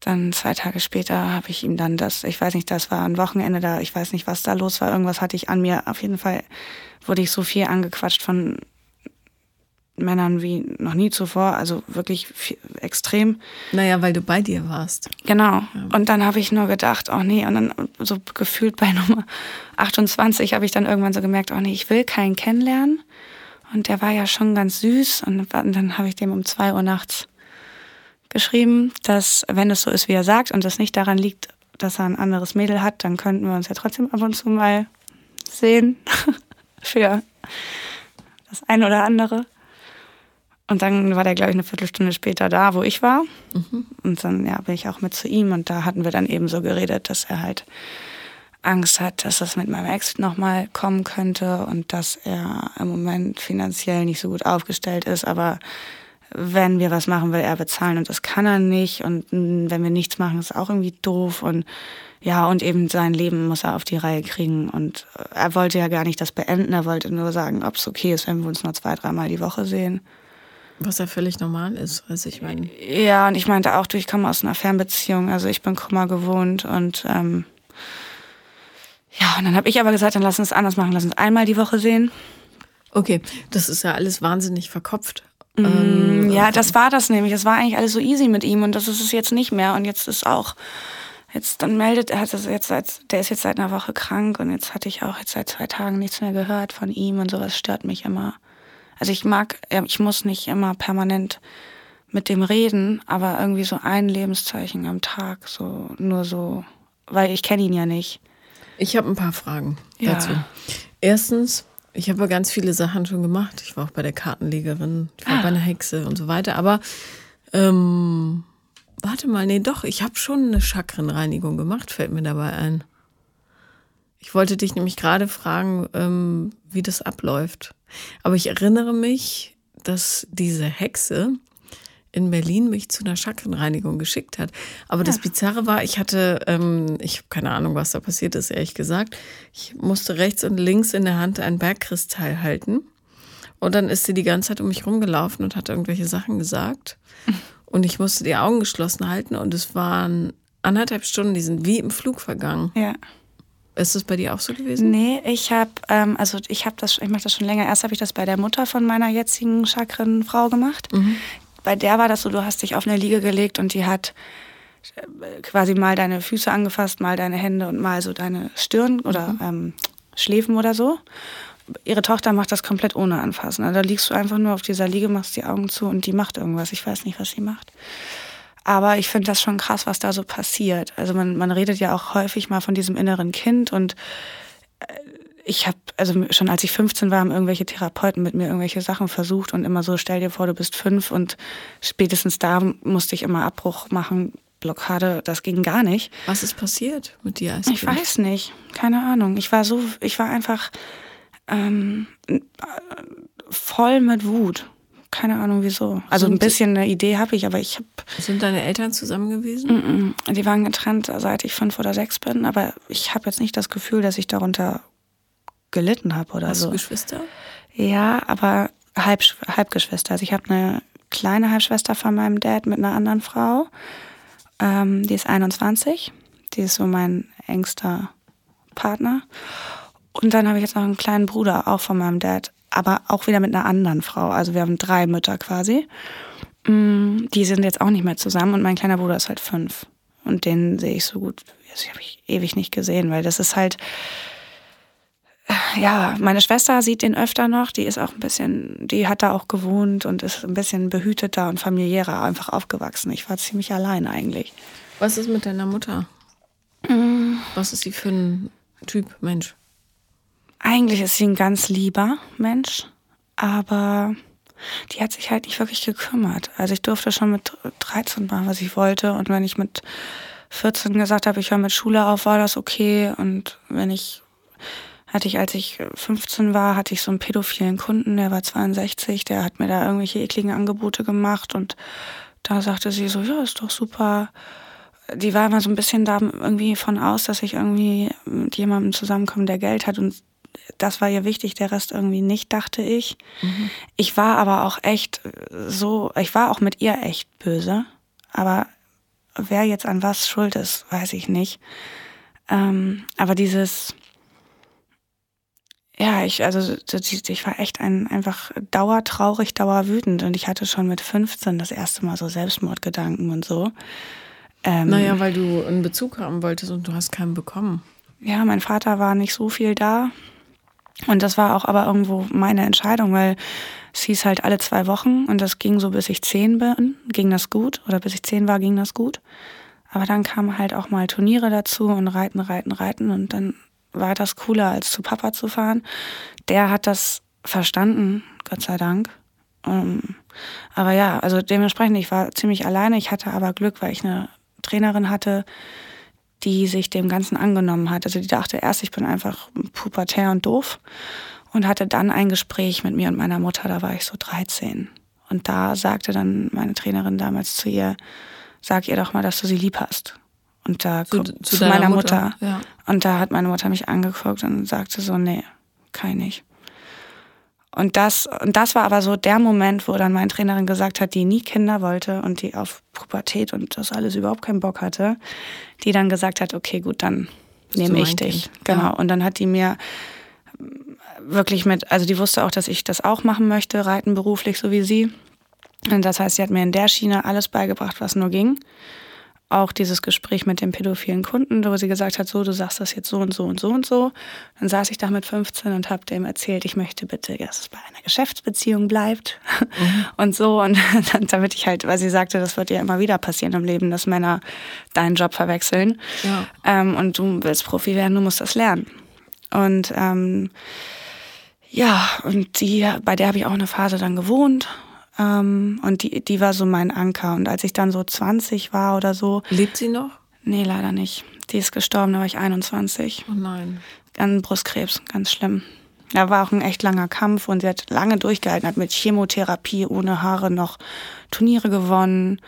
Dann zwei Tage später habe ich ihm dann das, ich weiß nicht, das war ein Wochenende da, ich weiß nicht, was da los war. Irgendwas hatte ich an mir. Auf jeden Fall wurde ich so viel angequatscht von Männern wie noch nie zuvor, also wirklich viel, extrem. Naja, weil du bei dir warst. Genau. Ja. Und dann habe ich nur gedacht, oh nee, und dann so gefühlt bei Nummer 28 habe ich dann irgendwann so gemerkt, oh nee, ich will keinen kennenlernen. Und der war ja schon ganz süß und dann habe ich dem um zwei Uhr nachts geschrieben, dass wenn es so ist, wie er sagt und das nicht daran liegt, dass er ein anderes Mädel hat, dann könnten wir uns ja trotzdem ab und zu mal sehen für das eine oder andere. Und dann war der, glaube ich, eine Viertelstunde später da, wo ich war. Mhm. Und dann ja, bin ich auch mit zu ihm und da hatten wir dann eben so geredet, dass er halt Angst hat, dass das mit meinem Ex nochmal kommen könnte und dass er im Moment finanziell nicht so gut aufgestellt ist, aber wenn wir was machen, will er bezahlen und das kann er nicht. Und wenn wir nichts machen, ist auch irgendwie doof. Und ja, und eben sein Leben muss er auf die Reihe kriegen. Und äh, er wollte ja gar nicht das beenden, er wollte nur sagen, ob es okay ist, wenn wir uns nur zwei, dreimal die Woche sehen. Was ja völlig normal ist, also ich meine. Ja, und ich meinte auch, du, ich komme aus einer Fernbeziehung, also ich bin Kummer gewohnt und ähm, ja, und dann habe ich aber gesagt, dann lass uns anders machen, lass uns einmal die Woche sehen. Okay, das ist ja alles wahnsinnig verkopft. Ähm, ja, das war das nämlich. Es war eigentlich alles so easy mit ihm und das ist es jetzt nicht mehr. Und jetzt ist auch, jetzt dann meldet er, hat das jetzt seit, der ist jetzt seit einer Woche krank und jetzt hatte ich auch jetzt seit zwei Tagen nichts mehr gehört von ihm und sowas stört mich immer. Also ich mag, ich muss nicht immer permanent mit dem reden, aber irgendwie so ein Lebenszeichen am Tag, so nur so, weil ich kenne ihn ja nicht. Ich habe ein paar Fragen ja. dazu. Erstens, ich habe ganz viele Sachen schon gemacht. Ich war auch bei der Kartenlegerin, ich war ah. bei einer Hexe und so weiter. Aber ähm, warte mal, nee, doch, ich habe schon eine Chakrenreinigung gemacht, fällt mir dabei ein. Ich wollte dich nämlich gerade fragen, ähm, wie das abläuft. Aber ich erinnere mich, dass diese Hexe in Berlin mich zu einer Chakrenreinigung geschickt hat. Aber ja. das Bizarre war, ich hatte, ähm, ich habe keine Ahnung, was da passiert ist, ehrlich gesagt. Ich musste rechts und links in der Hand ein Bergkristall halten. Und dann ist sie die ganze Zeit um mich rumgelaufen und hat irgendwelche Sachen gesagt. Und ich musste die Augen geschlossen halten und es waren anderthalb Stunden, die sind wie im Flug vergangen. Ja. Ist das bei dir auch so gewesen? Nee, ich habe, ähm, also ich habe das, ich mache das schon länger. Erst habe ich das bei der Mutter von meiner jetzigen Chakrenfrau gemacht. Mhm bei der war das so, du hast dich auf eine Liege gelegt und die hat äh, quasi mal deine Füße angefasst, mal deine Hände und mal so deine Stirn oder mhm. ähm, Schläfen oder so. Ihre Tochter macht das komplett ohne Anfassen. Also da liegst du einfach nur auf dieser Liege, machst die Augen zu und die macht irgendwas. Ich weiß nicht, was sie macht. Aber ich finde das schon krass, was da so passiert. Also man, man redet ja auch häufig mal von diesem inneren Kind und äh, ich habe, also schon als ich 15 war, haben irgendwelche Therapeuten mit mir irgendwelche Sachen versucht und immer so, stell dir vor, du bist fünf und spätestens da musste ich immer Abbruch machen, Blockade, das ging gar nicht. Was ist passiert mit dir als Ich weiß nicht, keine Ahnung. Ich war so, ich war einfach Ähm, voll mit Wut. Keine Ahnung wieso. Also ein bisschen eine Idee habe ich, aber ich habe. Sind deine Eltern zusammen gewesen? Mm -mm. Die waren getrennt, seit ich fünf oder sechs bin, aber ich habe jetzt nicht das Gefühl, dass ich darunter gelitten habe oder Hast so. du Geschwister? Ja, aber Halb, Halbgeschwister. Also ich habe eine kleine Halbschwester von meinem Dad mit einer anderen Frau. Ähm, die ist 21. Die ist so mein engster Partner. Und dann habe ich jetzt noch einen kleinen Bruder, auch von meinem Dad, aber auch wieder mit einer anderen Frau. Also wir haben drei Mütter quasi. Mm, die sind jetzt auch nicht mehr zusammen und mein kleiner Bruder ist halt fünf. Und den sehe ich so gut, das habe ich ewig nicht gesehen, weil das ist halt, ja, meine Schwester sieht den öfter noch, die ist auch ein bisschen, die hat da auch gewohnt und ist ein bisschen behüteter und familiärer einfach aufgewachsen. Ich war ziemlich allein eigentlich. Was ist mit deiner Mutter? Mm. Was ist sie für ein Typ Mensch? Eigentlich ist sie ein ganz lieber Mensch, aber die hat sich halt nicht wirklich gekümmert. Also ich durfte schon mit 13 machen, was ich wollte. Und wenn ich mit 14 gesagt habe, ich höre mit Schule auf, war das okay. Und wenn ich, hatte ich, als ich 15 war, hatte ich so einen pädophilen Kunden, der war 62, der hat mir da irgendwelche ekligen Angebote gemacht. Und da sagte sie so, ja, ist doch super. Die war immer so ein bisschen da irgendwie von aus, dass ich irgendwie mit jemandem zusammenkomme, der Geld hat und das war ihr wichtig, der Rest irgendwie nicht, dachte ich. Mhm. Ich war aber auch echt so, ich war auch mit ihr echt böse. Aber wer jetzt an was schuld ist, weiß ich nicht. Ähm, aber dieses, ja, ich, also ich war echt ein, einfach dauertraurig, dauerwütend und ich hatte schon mit 15 das erste Mal so Selbstmordgedanken und so. Ähm, naja, weil du einen Bezug haben wolltest und du hast keinen bekommen. Ja, mein Vater war nicht so viel da. Und das war auch aber irgendwo meine Entscheidung, weil es hieß halt alle zwei Wochen und das ging so bis ich zehn bin, ging das gut. Oder bis ich zehn war, ging das gut. Aber dann kamen halt auch mal Turniere dazu und Reiten, Reiten, Reiten. Und dann war das cooler, als zu Papa zu fahren. Der hat das verstanden, Gott sei Dank. Um, ähm, aber ja, also dementsprechend, ich war ziemlich alleine. Ich hatte aber Glück, weil ich eine Trainerin hatte, die sich dem Ganzen angenommen hat. Also die dachte erst, ich bin einfach pubertär und doof und hatte dann ein Gespräch mit mir und meiner Mutter, da war ich so 13. Und da sagte dann meine Trainerin damals zu ihr, sag ihr doch mal, dass du sie lieb hast. Und da zu, zu, zu meiner Mutter. Mutter. Ja. Und da hat meine Mutter mich angeguckt und sagte so, nee, kann ich nicht. Und das, und das war aber so der Moment, wo dann meine Trainerin gesagt hat, die nie Kinder wollte und die auf Pubertät und das alles überhaupt keinen Bock hatte, die dann gesagt hat, okay, gut, dann nehme ich dich. Kind. Genau. Ja. Und dann hat die mir wirklich mit, also die wusste auch, dass ich das auch machen möchte, reiten beruflich, so wie sie. Und das heißt, sie hat mir in der Schiene alles beigebracht, was nur ging auch dieses Gespräch mit dem pädophilen Kunden, wo sie gesagt hat, so, du sagst das jetzt so und so und so und so. Dann saß ich da mit 15 und habe dem erzählt, ich möchte bitte, dass es bei einer Geschäftsbeziehung bleibt mhm. und so. Und dann, damit ich halt, weil sie sagte, das wird ja immer wieder passieren im Leben, dass Männer deinen Job verwechseln. Ja. Ähm, und du willst Profi werden, du musst das lernen. Und ähm, ja, und die, bei der habe ich auch eine Phase dann gewohnt ähm, und die, die war so mein Anker. Und als ich dann so 20 war oder so. Lebt sie noch? Nee, leider nicht. Die ist gestorben, da war ich 21. Oh nein. An Brustkrebs, ganz schlimm. Da war auch ein echt langer Kampf und sie hat lange durchgehalten, hat mit Chemotherapie ohne Haare noch Turniere gewonnen.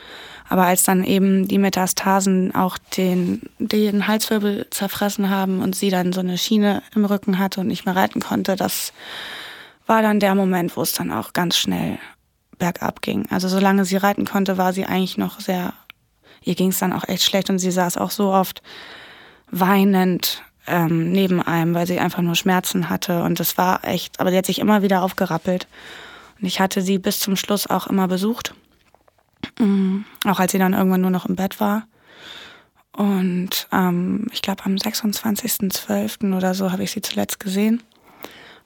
Aber als dann eben die Metastasen auch den, den Halswirbel zerfressen haben und sie dann so eine Schiene im Rücken hatte und nicht mehr reiten konnte, das war dann der Moment, wo es dann auch ganz schnell bergab ging. Also solange sie reiten konnte, war sie eigentlich noch sehr, ihr ging es dann auch echt schlecht und sie saß auch so oft weinend ähm, neben einem, weil sie einfach nur Schmerzen hatte und das war echt, aber sie hat sich immer wieder aufgerappelt. Und ich hatte sie bis zum Schluss auch immer besucht, mhm. auch als sie dann irgendwann nur noch im Bett war. Und ähm, ich glaube am 26.12. oder so habe ich sie zuletzt gesehen.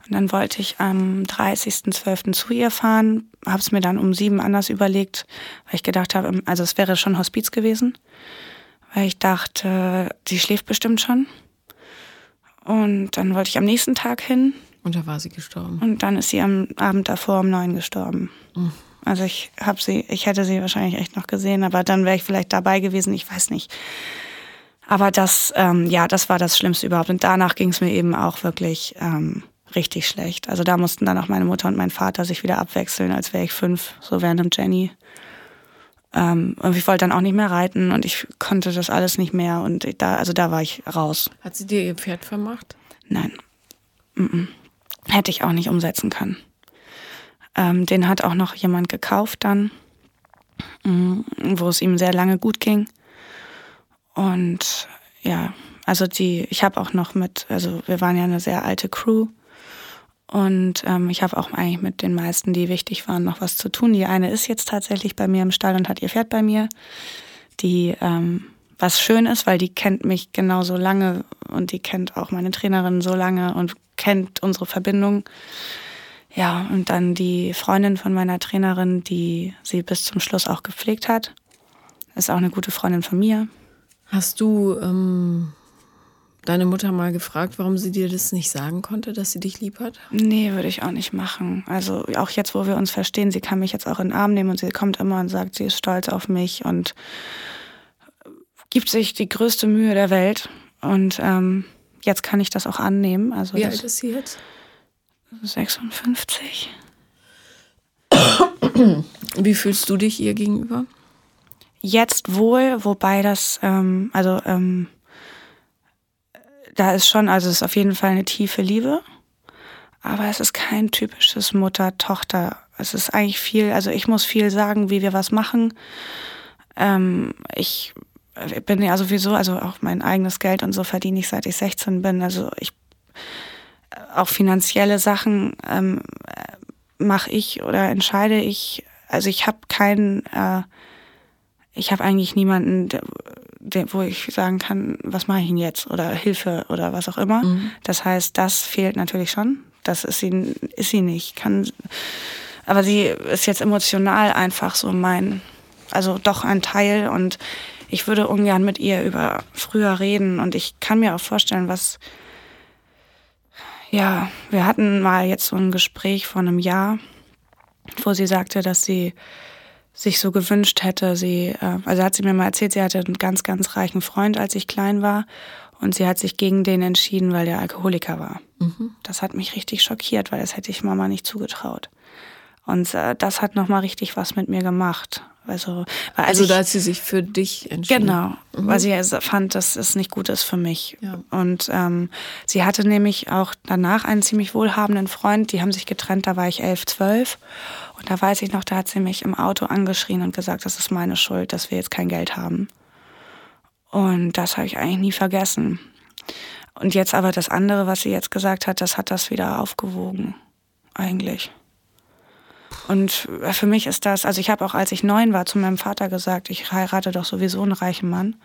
Und dann wollte ich am 30.12. zu ihr fahren, habe es mir dann um sieben anders überlegt, weil ich gedacht habe, also es wäre schon Hospiz gewesen, weil ich dachte, sie schläft bestimmt schon. Und dann wollte ich am nächsten Tag hin. Und da war sie gestorben. Und dann ist sie am Abend davor um neun gestorben. Mhm. Also ich habe sie, ich hätte sie wahrscheinlich echt noch gesehen, aber dann wäre ich vielleicht dabei gewesen, ich weiß nicht. Aber das, ähm, ja, das war das Schlimmste überhaupt. Und danach ging es mir eben auch wirklich ähm, richtig schlecht. Also da mussten dann auch meine Mutter und mein Vater sich wieder abwechseln, als wäre ich fünf, so während dem Jenny. Ähm, und ich wollte dann auch nicht mehr reiten und ich konnte das alles nicht mehr und da, also da war ich raus. Hat sie dir ihr Pferd vermacht? Nein. Mm -mm. Hätte ich auch nicht umsetzen können. Ähm, den hat auch noch jemand gekauft dann, mm, wo es ihm sehr lange gut ging. Und ja, also die, ich habe auch noch mit, also wir waren ja eine sehr alte Crew und ähm, ich habe auch eigentlich mit den meisten, die wichtig waren, noch was zu tun. Die eine ist jetzt tatsächlich bei mir im Stall und hat ihr Pferd bei mir. Die, ähm, was schön ist, weil die kennt mich genauso lange und die kennt auch meine Trainerin so lange und kennt unsere Verbindung. Ja, und dann die Freundin von meiner Trainerin, die sie bis zum Schluss auch gepflegt hat. Ist auch eine gute Freundin von mir. Hast du ähm, deine Mutter mal gefragt, warum sie dir das nicht sagen konnte, dass sie dich lieb hat? Nee, würde ich auch nicht machen. Also auch jetzt, wo wir uns verstehen, sie kann mich jetzt auch in den Arm nehmen und sie kommt immer und sagt, sie ist stolz auf mich und gibt sich die größte Mühe der Welt. Und ähm, jetzt kann ich das auch annehmen. Also Wie alt ist sie jetzt? 56. Wie fühlst du dich ihr gegenüber? Jetzt wohl, wobei das, ähm, also ähm, da ist schon, also es ist auf jeden Fall eine tiefe Liebe, aber es ist kein typisches Mutter-Tochter. Es ist eigentlich viel, also ich muss viel sagen, wie wir was machen. Ähm, ich bin ja sowieso, also auch mein eigenes Geld und so verdiene ich seit ich 16 bin. Also ich auch finanzielle Sachen ähm, mache ich oder entscheide ich. Also ich habe keinen, äh, ich habe eigentlich niemanden, der, wo ich sagen kann, was mache ich denn jetzt oder Hilfe oder was auch immer. Mhm. Das heißt, das fehlt natürlich schon. Das ist sie, ist sie nicht. Kann, aber sie ist jetzt emotional einfach so mein, also doch ein Teil und ich würde ungern mit ihr über früher reden und ich kann mir auch vorstellen, was ja, wir hatten mal jetzt so ein Gespräch vor einem Jahr, wo sie sagte, dass sie sich so gewünscht hätte. Sie, äh, also hat sie mir mal erzählt, sie hatte einen ganz, ganz reichen Freund, als ich klein war. Und sie hat sich gegen den entschieden, weil der Alkoholiker war. Mhm. Das hat mich richtig schockiert, weil das hätte ich Mama nicht zugetraut. Und äh, das hat nochmal richtig was mit mir gemacht. Also, weil also ich, da hat sie sich für dich entschieden. Genau, mhm. weil sie fand, dass es nicht gut ist für mich. Ja. Und ähm, sie hatte nämlich auch danach einen ziemlich wohlhabenden Freund, die haben sich getrennt, da war ich elf, zwölf. Und da weiß ich noch, da hat sie mich im Auto angeschrien und gesagt, das ist meine Schuld, dass wir jetzt kein Geld haben. Und das habe ich eigentlich nie vergessen. Und jetzt aber das andere, was sie jetzt gesagt hat, das hat das wieder aufgewogen, eigentlich. Und für mich ist das, also ich habe auch, als ich neun war, zu meinem Vater gesagt, ich heirate doch sowieso einen reichen Mann.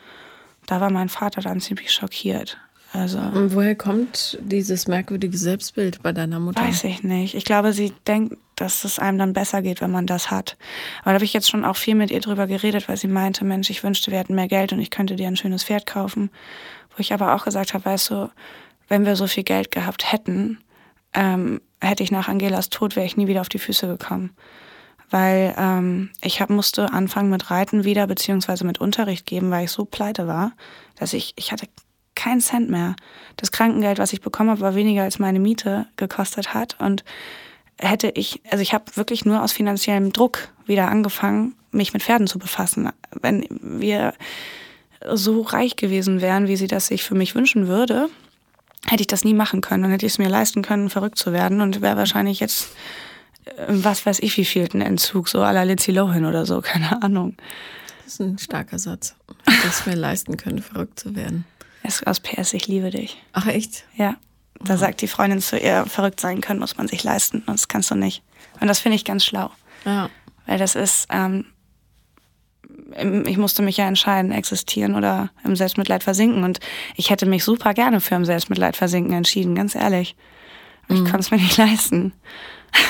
Da war mein Vater dann ziemlich schockiert. Also, Und woher kommt dieses merkwürdige Selbstbild bei deiner Mutter? Weiß ich nicht. Ich glaube, sie denkt, dass es einem dann besser geht, wenn man das hat. Aber da habe ich jetzt schon auch viel mit ihr drüber geredet, weil sie meinte, Mensch, ich wünschte, wir hätten mehr Geld und ich könnte dir ein schönes Pferd kaufen. Wo ich aber auch gesagt habe, weißt du, wenn wir so viel Geld gehabt hätten, ähm, hätte ich nach Angelas Tod, wäre ich nie wieder auf die Füße gekommen. Weil ähm, ich hab, musste anfangen mit Reiten wieder, beziehungsweise mit Unterricht geben, weil ich so pleite war, dass ich, ich hatte keinen Cent mehr. Das Krankengeld, was ich bekommen habe, war weniger als meine Miete gekostet hat. Und hätte ich, also ich habe wirklich nur aus finanziellem Druck wieder angefangen, mich mit Pferden zu befassen. Wenn wir so reich gewesen wären, wie sie das sich für mich wünschen würde, hätte ich das nie machen können. Dann hätte ich es mir leisten können, verrückt zu werden und wäre wahrscheinlich jetzt, äh, was weiß ich, wie viel ein Entzug, so à la Lindsay Lohan oder so, keine Ahnung. Das ist ein starker Satz. Hätte es mir leisten können, verrückt zu werden. Es ist aus PS, ich liebe dich. Ach, echt? Ja. Da oh. sagt die Freundin zu ihr, verrückt sein können muss man sich leisten. Das kannst du nicht. Und das finde ich ganz schlau. Ja. Weil das ist, ähm, ich musste mich ja entscheiden, existieren oder im Selbstmitleid versinken. Und ich hätte mich super gerne für im Selbstmitleid versinken entschieden, ganz ehrlich. Aber mhm. ich konnte es mir nicht leisten.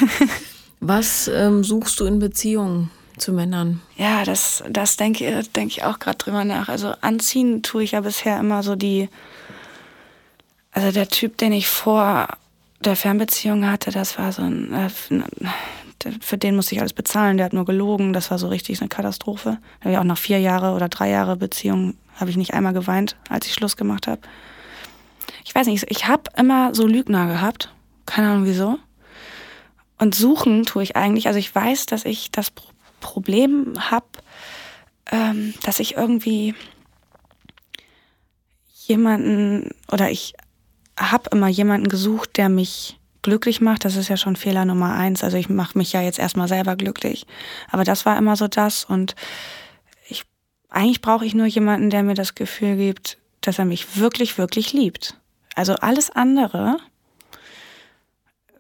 Was ähm, suchst du in Beziehungen zu Männern? Ja, das, das denke denk ich auch gerade drüber nach. Also anziehen tue ich ja bisher immer so die. Also der Typ, den ich vor der Fernbeziehung hatte, das war so ein. Äh, für den musste ich alles bezahlen, der hat nur gelogen, das war so richtig eine Katastrophe. Habe ich auch nach vier Jahre oder drei Jahre Beziehung, habe ich nicht einmal geweint, als ich Schluss gemacht habe. Ich weiß nicht, ich habe immer so Lügner gehabt, Keine Ahnung wieso. Und suchen tue ich eigentlich. Also ich weiß, dass ich das Problem habe, ähm, dass ich irgendwie jemanden oder ich habe immer jemanden gesucht, der mich glücklich macht. Das ist ja schon Fehler Nummer eins. Also ich mache mich ja jetzt erstmal selber glücklich. Aber das war immer so das. Und ich eigentlich brauche ich nur jemanden, der mir das Gefühl gibt, dass er mich wirklich, wirklich liebt. Also alles andere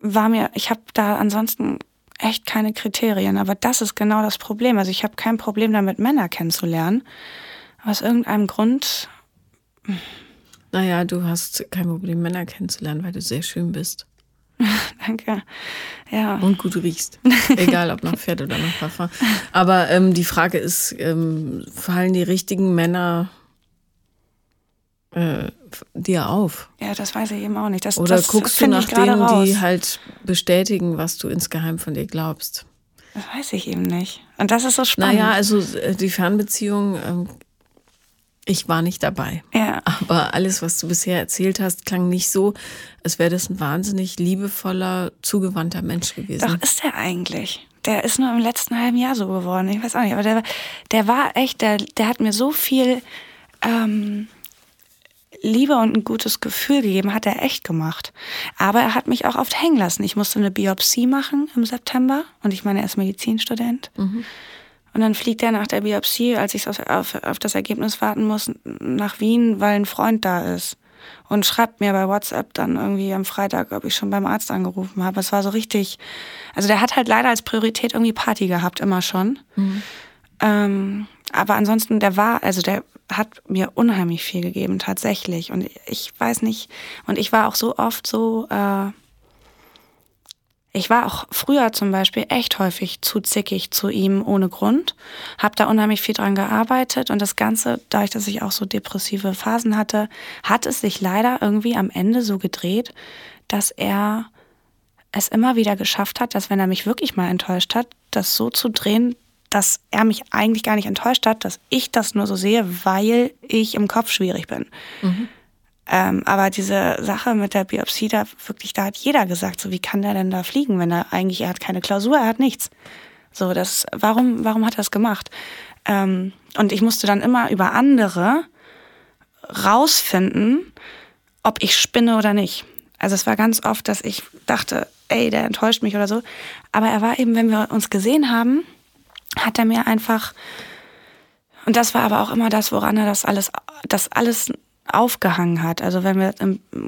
war mir, ich habe da ansonsten echt keine Kriterien, aber das ist genau das Problem. Also ich habe kein Problem damit, Männer kennenzulernen. Aus irgendeinem Grund. Naja, du hast kein Problem, Männer kennenzulernen, weil du sehr schön bist. Danke. Ja. Und gut riechst. Egal ob nach Pferd oder nach Parfum. Aber ähm, die Frage ist, ähm, fallen die richtigen Männer äh, dir auf? Ja, das weiß ich eben auch nicht. Das, Oder das guckst du nach denen, raus. die halt bestätigen, was du insgeheim von dir glaubst? Das weiß ich eben nicht. Und das ist so spannend. Naja, also äh, die Fernbeziehung, ähm, ich war nicht dabei. Ja. Aber alles, was du bisher erzählt hast, klang nicht so, als wäre das ein wahnsinnig liebevoller, zugewandter Mensch gewesen. Doch ist er eigentlich. Der ist nur im letzten halben Jahr so geworden. Ich weiß auch nicht. Aber der, der war echt, der, der hat mir so viel ähm, Liebe und ein gutes Gefühl gegeben, hat er echt gemacht. Aber er hat mich auch oft hängen lassen. Ich musste eine Biopsie machen im September und ich meine, er ist Medizinstudent. Mhm. Und dann fliegt er nach der Biopsie, als ich auf, auf, das Ergebnis warten muss, nach Wien, weil ein Freund da ist. Und schreibt mir bei WhatsApp dann irgendwie am Freitag, ob ich schon beim Arzt angerufen habe. Es war so richtig. Also der hat halt leider als Priorität irgendwie Party gehabt, immer schon. Mhm. Ähm, aber ansonsten, der war, also der hat mir unheimlich viel gegeben, tatsächlich. Und ich weiß nicht, und ich war auch so oft so, äh, ich war auch früher zum Beispiel echt häufig zu zickig zu ihm ohne Grund, habe da unheimlich viel dran gearbeitet und das Ganze, dadurch, dass ich auch so depressive Phasen hatte, hat es sich leider irgendwie am Ende so gedreht, dass er es immer wieder geschafft hat, dass wenn er mich wirklich mal enttäuscht hat, das so zu drehen, dass er mich eigentlich gar nicht enttäuscht hat, dass ich das nur so sehe, weil ich im Kopf schwierig bin. Mhm. Ähm, aber diese Sache mit der Biopsie, da wirklich, da hat jeder gesagt, so wie kann der denn da fliegen, wenn er eigentlich, er hat keine Klausur, er hat nichts. So, das, warum, warum hat er das gemacht? Ähm, und ich musste dann immer über andere rausfinden, ob ich spinne oder nicht. Also es war ganz oft, dass ich dachte, ey, der enttäuscht mich oder so. Aber er war eben, wenn wir uns gesehen haben, hat er mir einfach, und das war aber auch immer das, woran er das alles, das alles aufgehangen hat. Also wenn wir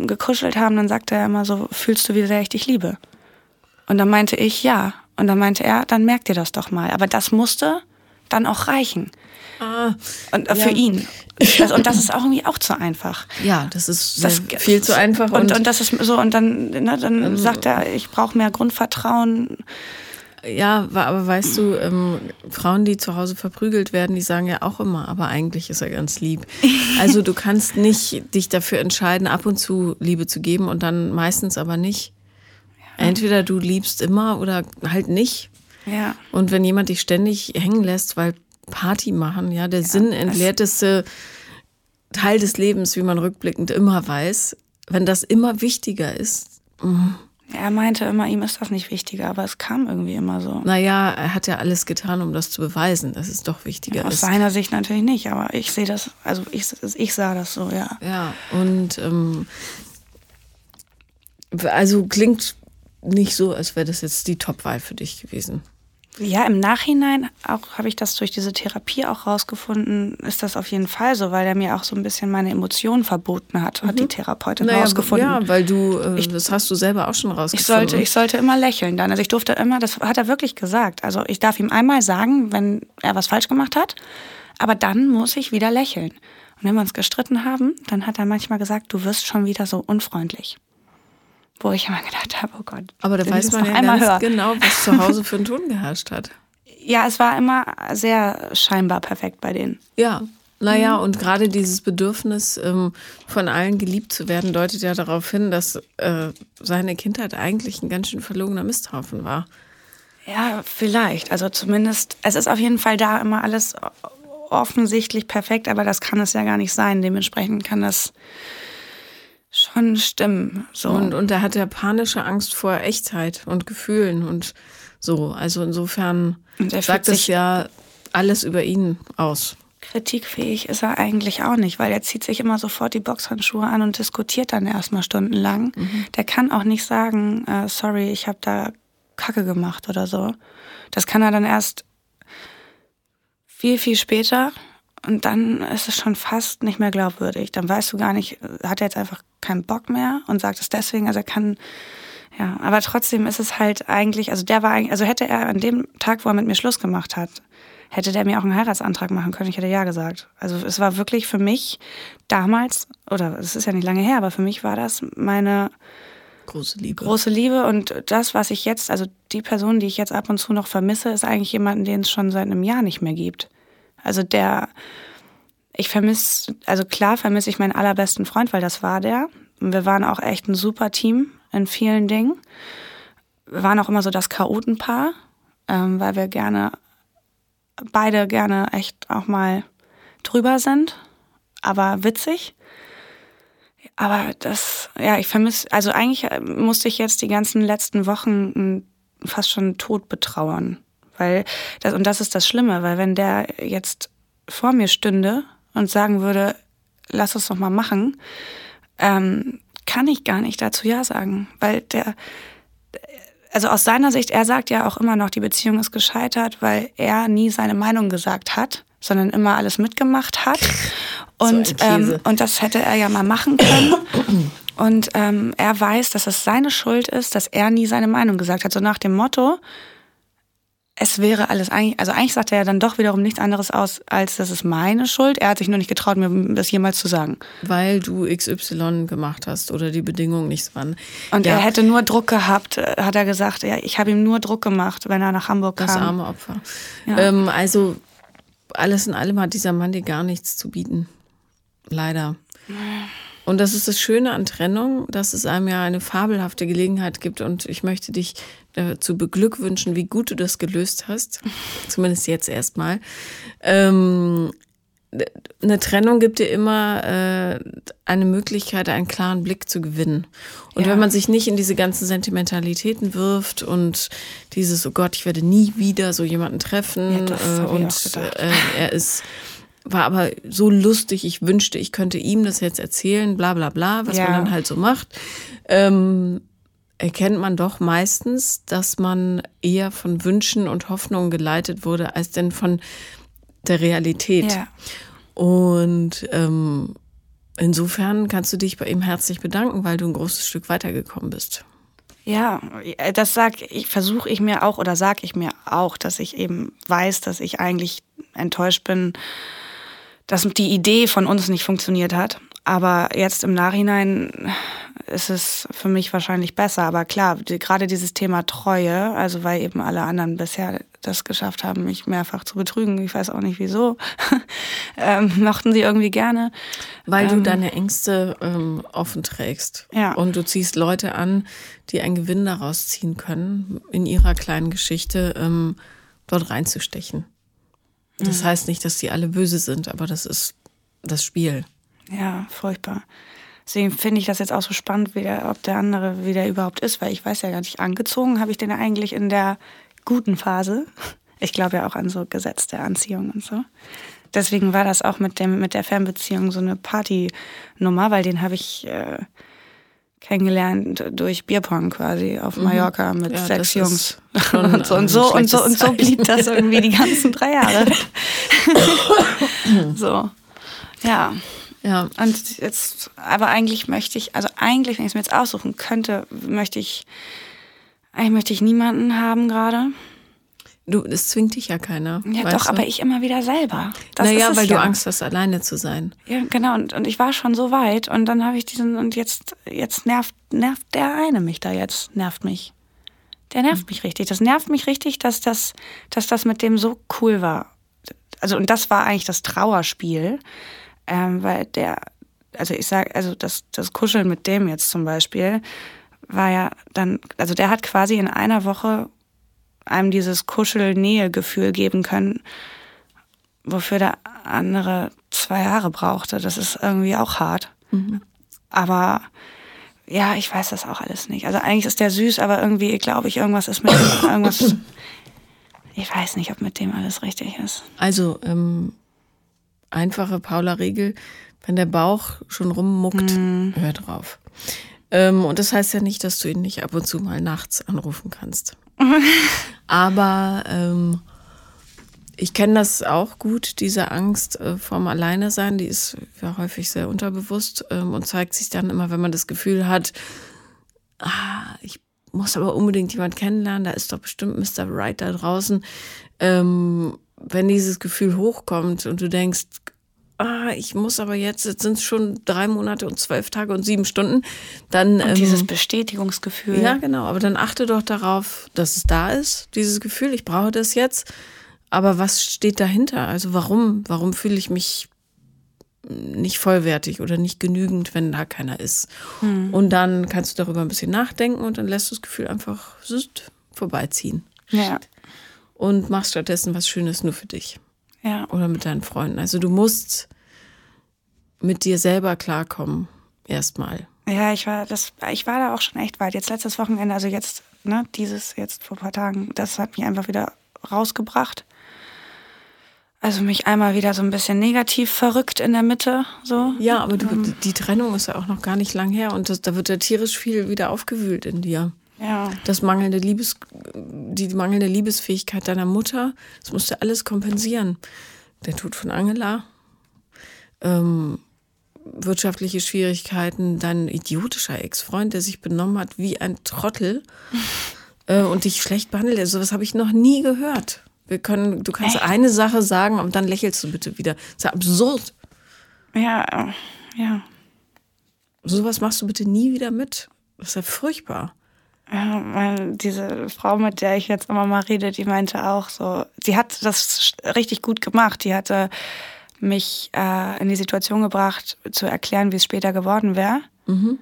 gekuschelt haben, dann sagte er immer so, fühlst du, wie sehr ich dich liebe? Und dann meinte ich, ja. Und dann meinte er, dann merkt ihr das doch mal. Aber das musste dann auch reichen. Ah, und äh, für ja. ihn. Das, und das ist auch irgendwie auch zu einfach. Ja, das ist das, viel zu einfach. Und, und, und das ist so, und dann, ne, dann ähm, sagt er, ich brauche mehr Grundvertrauen. Ja, aber weißt du, ähm, Frauen, die zu Hause verprügelt werden, die sagen ja auch immer, aber eigentlich ist er ganz lieb. Also du kannst nicht dich dafür entscheiden, ab und zu Liebe zu geben und dann meistens aber nicht. Entweder du liebst immer oder halt nicht. Ja. Und wenn jemand dich ständig hängen lässt, weil Party machen, ja, der ja, sinnentleerteste Teil des Lebens, wie man rückblickend immer weiß, wenn das immer wichtiger ist. Mh er meinte immer, ihm ist das nicht wichtiger, aber es kam irgendwie immer so. Naja, er hat ja alles getan, um das zu beweisen, dass es doch wichtiger ja, aus ist. Aus seiner Sicht natürlich nicht, aber ich sehe das, also ich, ich sah das so, ja. Ja, und ähm, also klingt nicht so, als wäre das jetzt die Top-Wahl für dich gewesen. Ja, im Nachhinein auch habe ich das durch diese Therapie auch rausgefunden, ist das auf jeden Fall so, weil er mir auch so ein bisschen meine Emotionen verboten hat, hat mhm. die Therapeutin naja, rausgefunden. Ja, weil du, äh, ich, das hast du selber auch schon rausgefunden. Ich sollte, ich sollte immer lächeln dann. Also ich durfte immer, das hat er wirklich gesagt. Also ich darf ihm einmal sagen, wenn er was falsch gemacht hat, aber dann muss ich wieder lächeln. Und wenn wir uns gestritten haben, dann hat er manchmal gesagt, du wirst schon wieder so unfreundlich wo ich immer gedacht habe, oh Gott. Aber da weiß man ja ganz hören. genau, was zu Hause für ein Ton geherrscht hat. Ja, es war immer sehr scheinbar perfekt bei denen. Ja, naja, mhm. und gerade dieses Bedürfnis, ähm, von allen geliebt zu werden, deutet ja darauf hin, dass äh, seine Kindheit eigentlich ein ganz schön verlogener Misthaufen war. Ja, vielleicht. Also zumindest, es ist auf jeden Fall da immer alles offensichtlich perfekt, aber das kann es ja gar nicht sein. Dementsprechend kann das schon stimmen. So. Und, und er hat ja panische Angst vor Echtheit und Gefühlen und so. Also insofern sagt es ja alles über ihn aus. Kritikfähig ist er eigentlich auch nicht, weil er zieht sich immer sofort die Boxhandschuhe an und diskutiert dann erstmal stundenlang. Mhm. Der kann auch nicht sagen, äh, sorry, ich habe da Kacke gemacht oder so. Das kann er dann erst viel, viel später und dann ist es schon fast nicht mehr glaubwürdig. Dann weißt du gar nicht, hat er jetzt einfach keinen Bock mehr und sagt es deswegen, also er kann, ja, aber trotzdem ist es halt eigentlich, also der war eigentlich, also hätte er an dem Tag, wo er mit mir Schluss gemacht hat, hätte der mir auch einen Heiratsantrag machen können. Ich hätte ja gesagt. Also es war wirklich für mich damals, oder es ist ja nicht lange her, aber für mich war das meine große Liebe. Große Liebe und das, was ich jetzt, also die Person, die ich jetzt ab und zu noch vermisse, ist eigentlich jemanden, den es schon seit einem Jahr nicht mehr gibt. Also der, ich vermisse, also klar vermisse ich meinen allerbesten Freund, weil das war der. Und wir waren auch echt ein super Team in vielen Dingen. Wir waren auch immer so das Chaotenpaar, ähm, weil wir gerne beide gerne echt auch mal drüber sind, aber witzig. Aber das, ja, ich vermisse, also eigentlich musste ich jetzt die ganzen letzten Wochen fast schon tot betrauern. Weil das, und das ist das Schlimme, weil wenn der jetzt vor mir stünde und sagen würde, lass es doch mal machen, ähm, kann ich gar nicht dazu Ja sagen. Weil der, also aus seiner Sicht, er sagt ja auch immer noch, die Beziehung ist gescheitert, weil er nie seine Meinung gesagt hat, sondern immer alles mitgemacht hat. Und, so ähm, und das hätte er ja mal machen können. Und ähm, er weiß, dass es seine Schuld ist, dass er nie seine Meinung gesagt hat. So nach dem Motto, es wäre alles eigentlich, also eigentlich sagt er ja dann doch wiederum nichts anderes aus, als das ist meine Schuld. Er hat sich nur nicht getraut, mir das jemals zu sagen. Weil du XY gemacht hast oder die Bedingungen nicht waren. Und ja. er hätte nur Druck gehabt, äh, hat er gesagt. Ja, ich habe ihm nur Druck gemacht, wenn er nach Hamburg kam. Das arme Opfer. Ja. Ähm, also alles in allem hat dieser Mann dir gar nichts zu bieten. Leider. Und das ist das Schöne an Trennung, dass es einem ja eine fabelhafte Gelegenheit gibt. Und ich möchte dich zu beglückwünschen, wie gut du das gelöst hast. Zumindest jetzt erstmal. Ähm, eine Trennung gibt dir immer äh, eine Möglichkeit, einen klaren Blick zu gewinnen. Und ja. wenn man sich nicht in diese ganzen Sentimentalitäten wirft und dieses, oh Gott, ich werde nie wieder so jemanden treffen ja, äh, und äh, er ist war aber so lustig, ich wünschte, ich könnte ihm das jetzt erzählen, bla bla bla, was ja. man dann halt so macht. Ähm, erkennt man doch meistens, dass man eher von Wünschen und Hoffnungen geleitet wurde, als denn von der Realität. Ja. Und ähm, insofern kannst du dich bei ihm herzlich bedanken, weil du ein großes Stück weitergekommen bist. Ja, das sag ich, versuche ich mir auch oder sage ich mir auch, dass ich eben weiß, dass ich eigentlich enttäuscht bin, dass die Idee von uns nicht funktioniert hat. Aber jetzt im Nachhinein ist es für mich wahrscheinlich besser. Aber klar, die, gerade dieses Thema Treue, also weil eben alle anderen bisher das geschafft haben, mich mehrfach zu betrügen, ich weiß auch nicht wieso, ähm, mochten sie irgendwie gerne. Weil ähm, du deine Ängste ähm, offen trägst. Ja. Und du ziehst Leute an, die einen Gewinn daraus ziehen können, in ihrer kleinen Geschichte ähm, dort reinzustechen. Das mhm. heißt nicht, dass die alle böse sind, aber das ist das Spiel. Ja, furchtbar. Deswegen finde ich das jetzt auch so spannend, wie der, ob der andere, wie der überhaupt ist, weil ich weiß ja gar nicht, angezogen habe ich den eigentlich in der guten Phase. Ich glaube ja auch an so Gesetz der Anziehung und so. Deswegen war das auch mit, dem, mit der Fernbeziehung so eine Partynummer, weil den habe ich äh, kennengelernt durch Bierpong quasi auf mhm. Mallorca mit ja, sechs Jungs. Und so, und, so, und, so, und so blieb das irgendwie die ganzen drei Jahre. so. Ja. Ja. Und jetzt, aber eigentlich möchte ich, also eigentlich, wenn ich es mir jetzt aussuchen könnte, möchte ich, eigentlich möchte ich niemanden haben gerade. Du, es zwingt dich ja keiner. Ja, doch, du? aber ich immer wieder selber. Das naja, weil ja. du Angst hast, alleine zu sein. Ja, genau. Und, und ich war schon so weit und dann habe ich diesen, und jetzt, jetzt nervt, nervt der eine mich da jetzt, nervt mich. Der nervt mhm. mich richtig. Das nervt mich richtig, dass das, dass das mit dem so cool war. Also, und das war eigentlich das Trauerspiel ähm, weil der, also ich sag, also das, das Kuscheln mit dem jetzt zum Beispiel war ja dann, also der hat quasi in einer Woche einem dieses Kuschel-Nähe-Gefühl geben können, wofür der andere zwei Jahre brauchte. Das ist irgendwie auch hart. Mhm. Aber ja, ich weiß das auch alles nicht. Also eigentlich ist der süß, aber irgendwie glaube ich, irgendwas ist mit dem, irgendwas. Ich weiß nicht, ob mit dem alles richtig ist. Also, ähm, einfache Paula-Regel, wenn der Bauch schon rummuckt, mm. hör drauf. Ähm, und das heißt ja nicht, dass du ihn nicht ab und zu mal nachts anrufen kannst. Aber ähm, ich kenne das auch gut, diese Angst äh, vorm Alleinesein, die ist ja häufig sehr unterbewusst ähm, und zeigt sich dann immer, wenn man das Gefühl hat, ah, ich muss aber unbedingt jemand kennenlernen, da ist doch bestimmt Mr. Right da draußen. Ähm, wenn dieses Gefühl hochkommt und du denkst, ah, ich muss aber jetzt, jetzt sind es schon drei Monate und zwölf Tage und sieben Stunden, dann. Und ähm, dieses Bestätigungsgefühl. Ja, genau, aber dann achte doch darauf, dass es da ist, dieses Gefühl, ich brauche das jetzt. Aber was steht dahinter? Also warum, warum fühle ich mich nicht vollwertig oder nicht genügend, wenn da keiner ist? Hm. Und dann kannst du darüber ein bisschen nachdenken und dann lässt du das Gefühl einfach vorbeiziehen. Ja. Und machst stattdessen was Schönes nur für dich. Ja. Oder mit deinen Freunden. Also du musst mit dir selber klarkommen, erstmal. Ja, ich war, das, ich war da auch schon echt weit. Jetzt letztes Wochenende, also jetzt, ne, dieses, jetzt vor ein paar Tagen, das hat mich einfach wieder rausgebracht. Also mich einmal wieder so ein bisschen negativ verrückt in der Mitte, so. Ja, aber du, ähm. die Trennung ist ja auch noch gar nicht lang her und das, da wird ja tierisch viel wieder aufgewühlt in dir. Ja. Das mangelnde Liebes, die mangelnde Liebesfähigkeit deiner Mutter, das musst du alles kompensieren. Der Tod von Angela, ähm, wirtschaftliche Schwierigkeiten, dein idiotischer Ex-Freund, der sich benommen hat wie ein Trottel äh, und dich schlecht behandelt. Also sowas habe ich noch nie gehört. Wir können, du kannst Echt? eine Sache sagen und dann lächelst du bitte wieder. Das ist ja absurd. Ja, ja. Sowas machst du bitte nie wieder mit. Das ist ja furchtbar. Diese Frau, mit der ich jetzt immer mal rede, die meinte auch so, sie hat das richtig gut gemacht. Die hatte mich äh, in die Situation gebracht, zu erklären, wie es später geworden wäre. Mhm.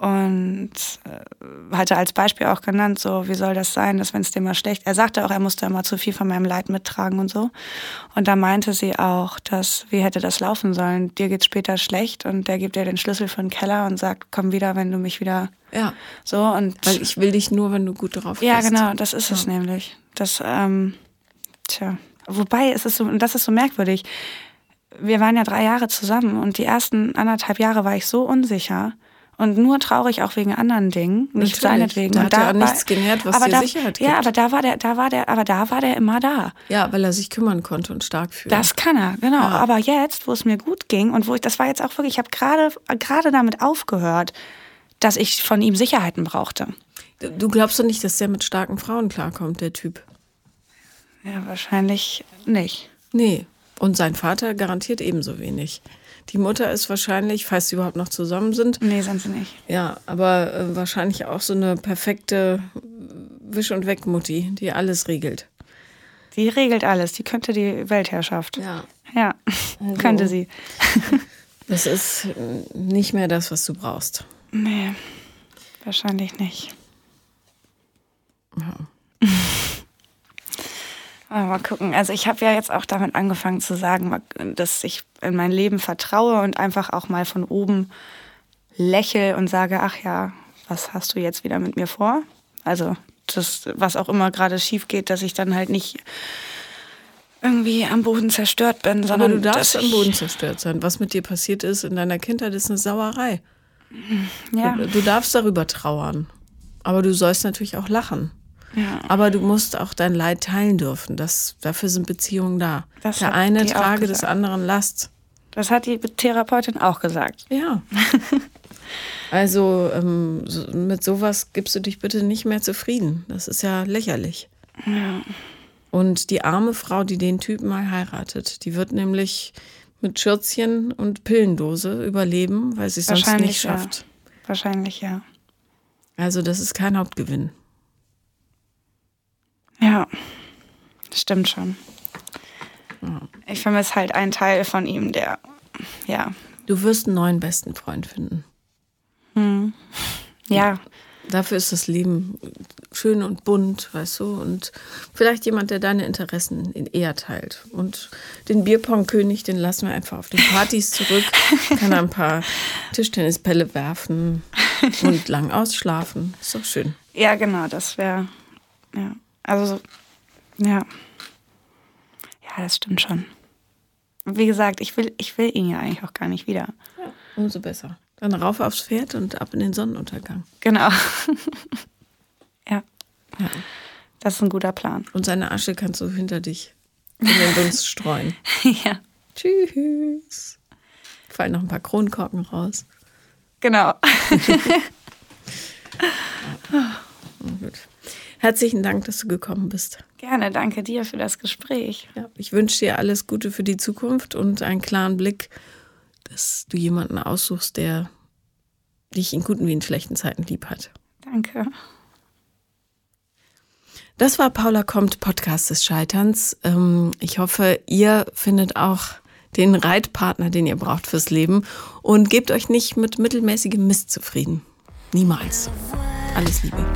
Und äh, hatte als Beispiel auch genannt, so, wie soll das sein, dass wenn es dir mal schlecht, er sagte auch, er musste immer zu viel von meinem Leid mittragen und so. Und da meinte sie auch, dass, wie hätte das laufen sollen? Dir geht's später schlecht und der gibt dir den Schlüssel für den Keller und sagt, komm wieder, wenn du mich wieder ja. So und weil ich will dich nur, wenn du gut drauf bist. Ja, genau, das ist ja. es nämlich. Das, ähm, tja. Wobei es ist so, und das ist so merkwürdig. Wir waren ja drei Jahre zusammen und die ersten anderthalb Jahre war ich so unsicher und nur traurig auch wegen anderen Dingen, nicht Natürlich. seinetwegen. Da hat er nichts genährt, was dir da, Sicherheit gibt. Ja, aber da war der, da war der, aber da war der immer da. Ja, weil er sich kümmern konnte und stark fühlte. Das kann er, genau. Ja. Aber jetzt, wo es mir gut ging und wo ich, das war jetzt auch wirklich, ich habe gerade gerade damit aufgehört, dass ich von ihm Sicherheiten brauchte. Du glaubst doch nicht, dass der mit starken Frauen klarkommt, der Typ? Ja, wahrscheinlich nicht. Nee. Und sein Vater garantiert ebenso wenig. Die Mutter ist wahrscheinlich, falls sie überhaupt noch zusammen sind. Nee, sind sie nicht. Ja, aber äh, wahrscheinlich auch so eine perfekte Wisch- und Weg-Mutti, die alles regelt. Die regelt alles. Die könnte die Weltherrschaft. Ja. Ja, also, könnte sie. das ist nicht mehr das, was du brauchst. Nee, wahrscheinlich nicht. Ja. mal gucken. Also ich habe ja jetzt auch damit angefangen zu sagen, dass ich in mein Leben vertraue und einfach auch mal von oben lächel und sage, ach ja, was hast du jetzt wieder mit mir vor? Also das, was auch immer gerade schief geht, dass ich dann halt nicht irgendwie am Boden zerstört bin, sondern Aber du darfst am Boden zerstört sein. Was mit dir passiert ist in deiner Kindheit, ist eine Sauerei. Ja. Du, du darfst darüber trauern. Aber du sollst natürlich auch lachen. Ja. Aber du musst auch dein Leid teilen dürfen. Das, dafür sind Beziehungen da. Das Der eine trage des anderen Last. Das hat die Therapeutin auch gesagt. Ja. also ähm, so, mit sowas gibst du dich bitte nicht mehr zufrieden. Das ist ja lächerlich. Ja. Und die arme Frau, die den Typen mal heiratet, die wird nämlich mit Schürzchen und Pillendose überleben, weil sie es sonst nicht schafft. Ja. Wahrscheinlich ja. Also das ist kein Hauptgewinn. Ja, stimmt schon. Ja. Ich vermisse halt einen Teil von ihm, der, ja. Du wirst einen neuen besten Freund finden. Hm. Ja. Dafür ist das Leben schön und bunt, weißt du, und vielleicht jemand, der deine Interessen eher teilt. Und den Bierpong-König, den lassen wir einfach auf den Partys zurück, kann ein paar Tischtennispelle werfen und lang ausschlafen. Ist doch schön. Ja, genau, das wäre, ja, also, ja. Ja, das stimmt schon. Wie gesagt, ich will, ich will ihn ja eigentlich auch gar nicht wieder. Ja, umso besser. Dann rauf aufs Pferd und ab in den Sonnenuntergang. Genau. ja. ja. Das ist ein guter Plan. Und seine Asche kannst du hinter dich in den Dunst streuen. ja. Tschüss. Fallen noch ein paar Kronkorken raus. Genau. ja. Gut. Herzlichen Dank, dass du gekommen bist. Gerne, danke dir für das Gespräch. Ja, ich wünsche dir alles Gute für die Zukunft und einen klaren Blick, dass du jemanden aussuchst, der dich in guten wie in schlechten Zeiten lieb hat. Danke. Das war Paula kommt, Podcast des Scheiterns. Ähm, ich hoffe, ihr findet auch den Reitpartner, den ihr braucht fürs Leben und gebt euch nicht mit mittelmäßigem Mist zufrieden. Niemals. Alles Liebe.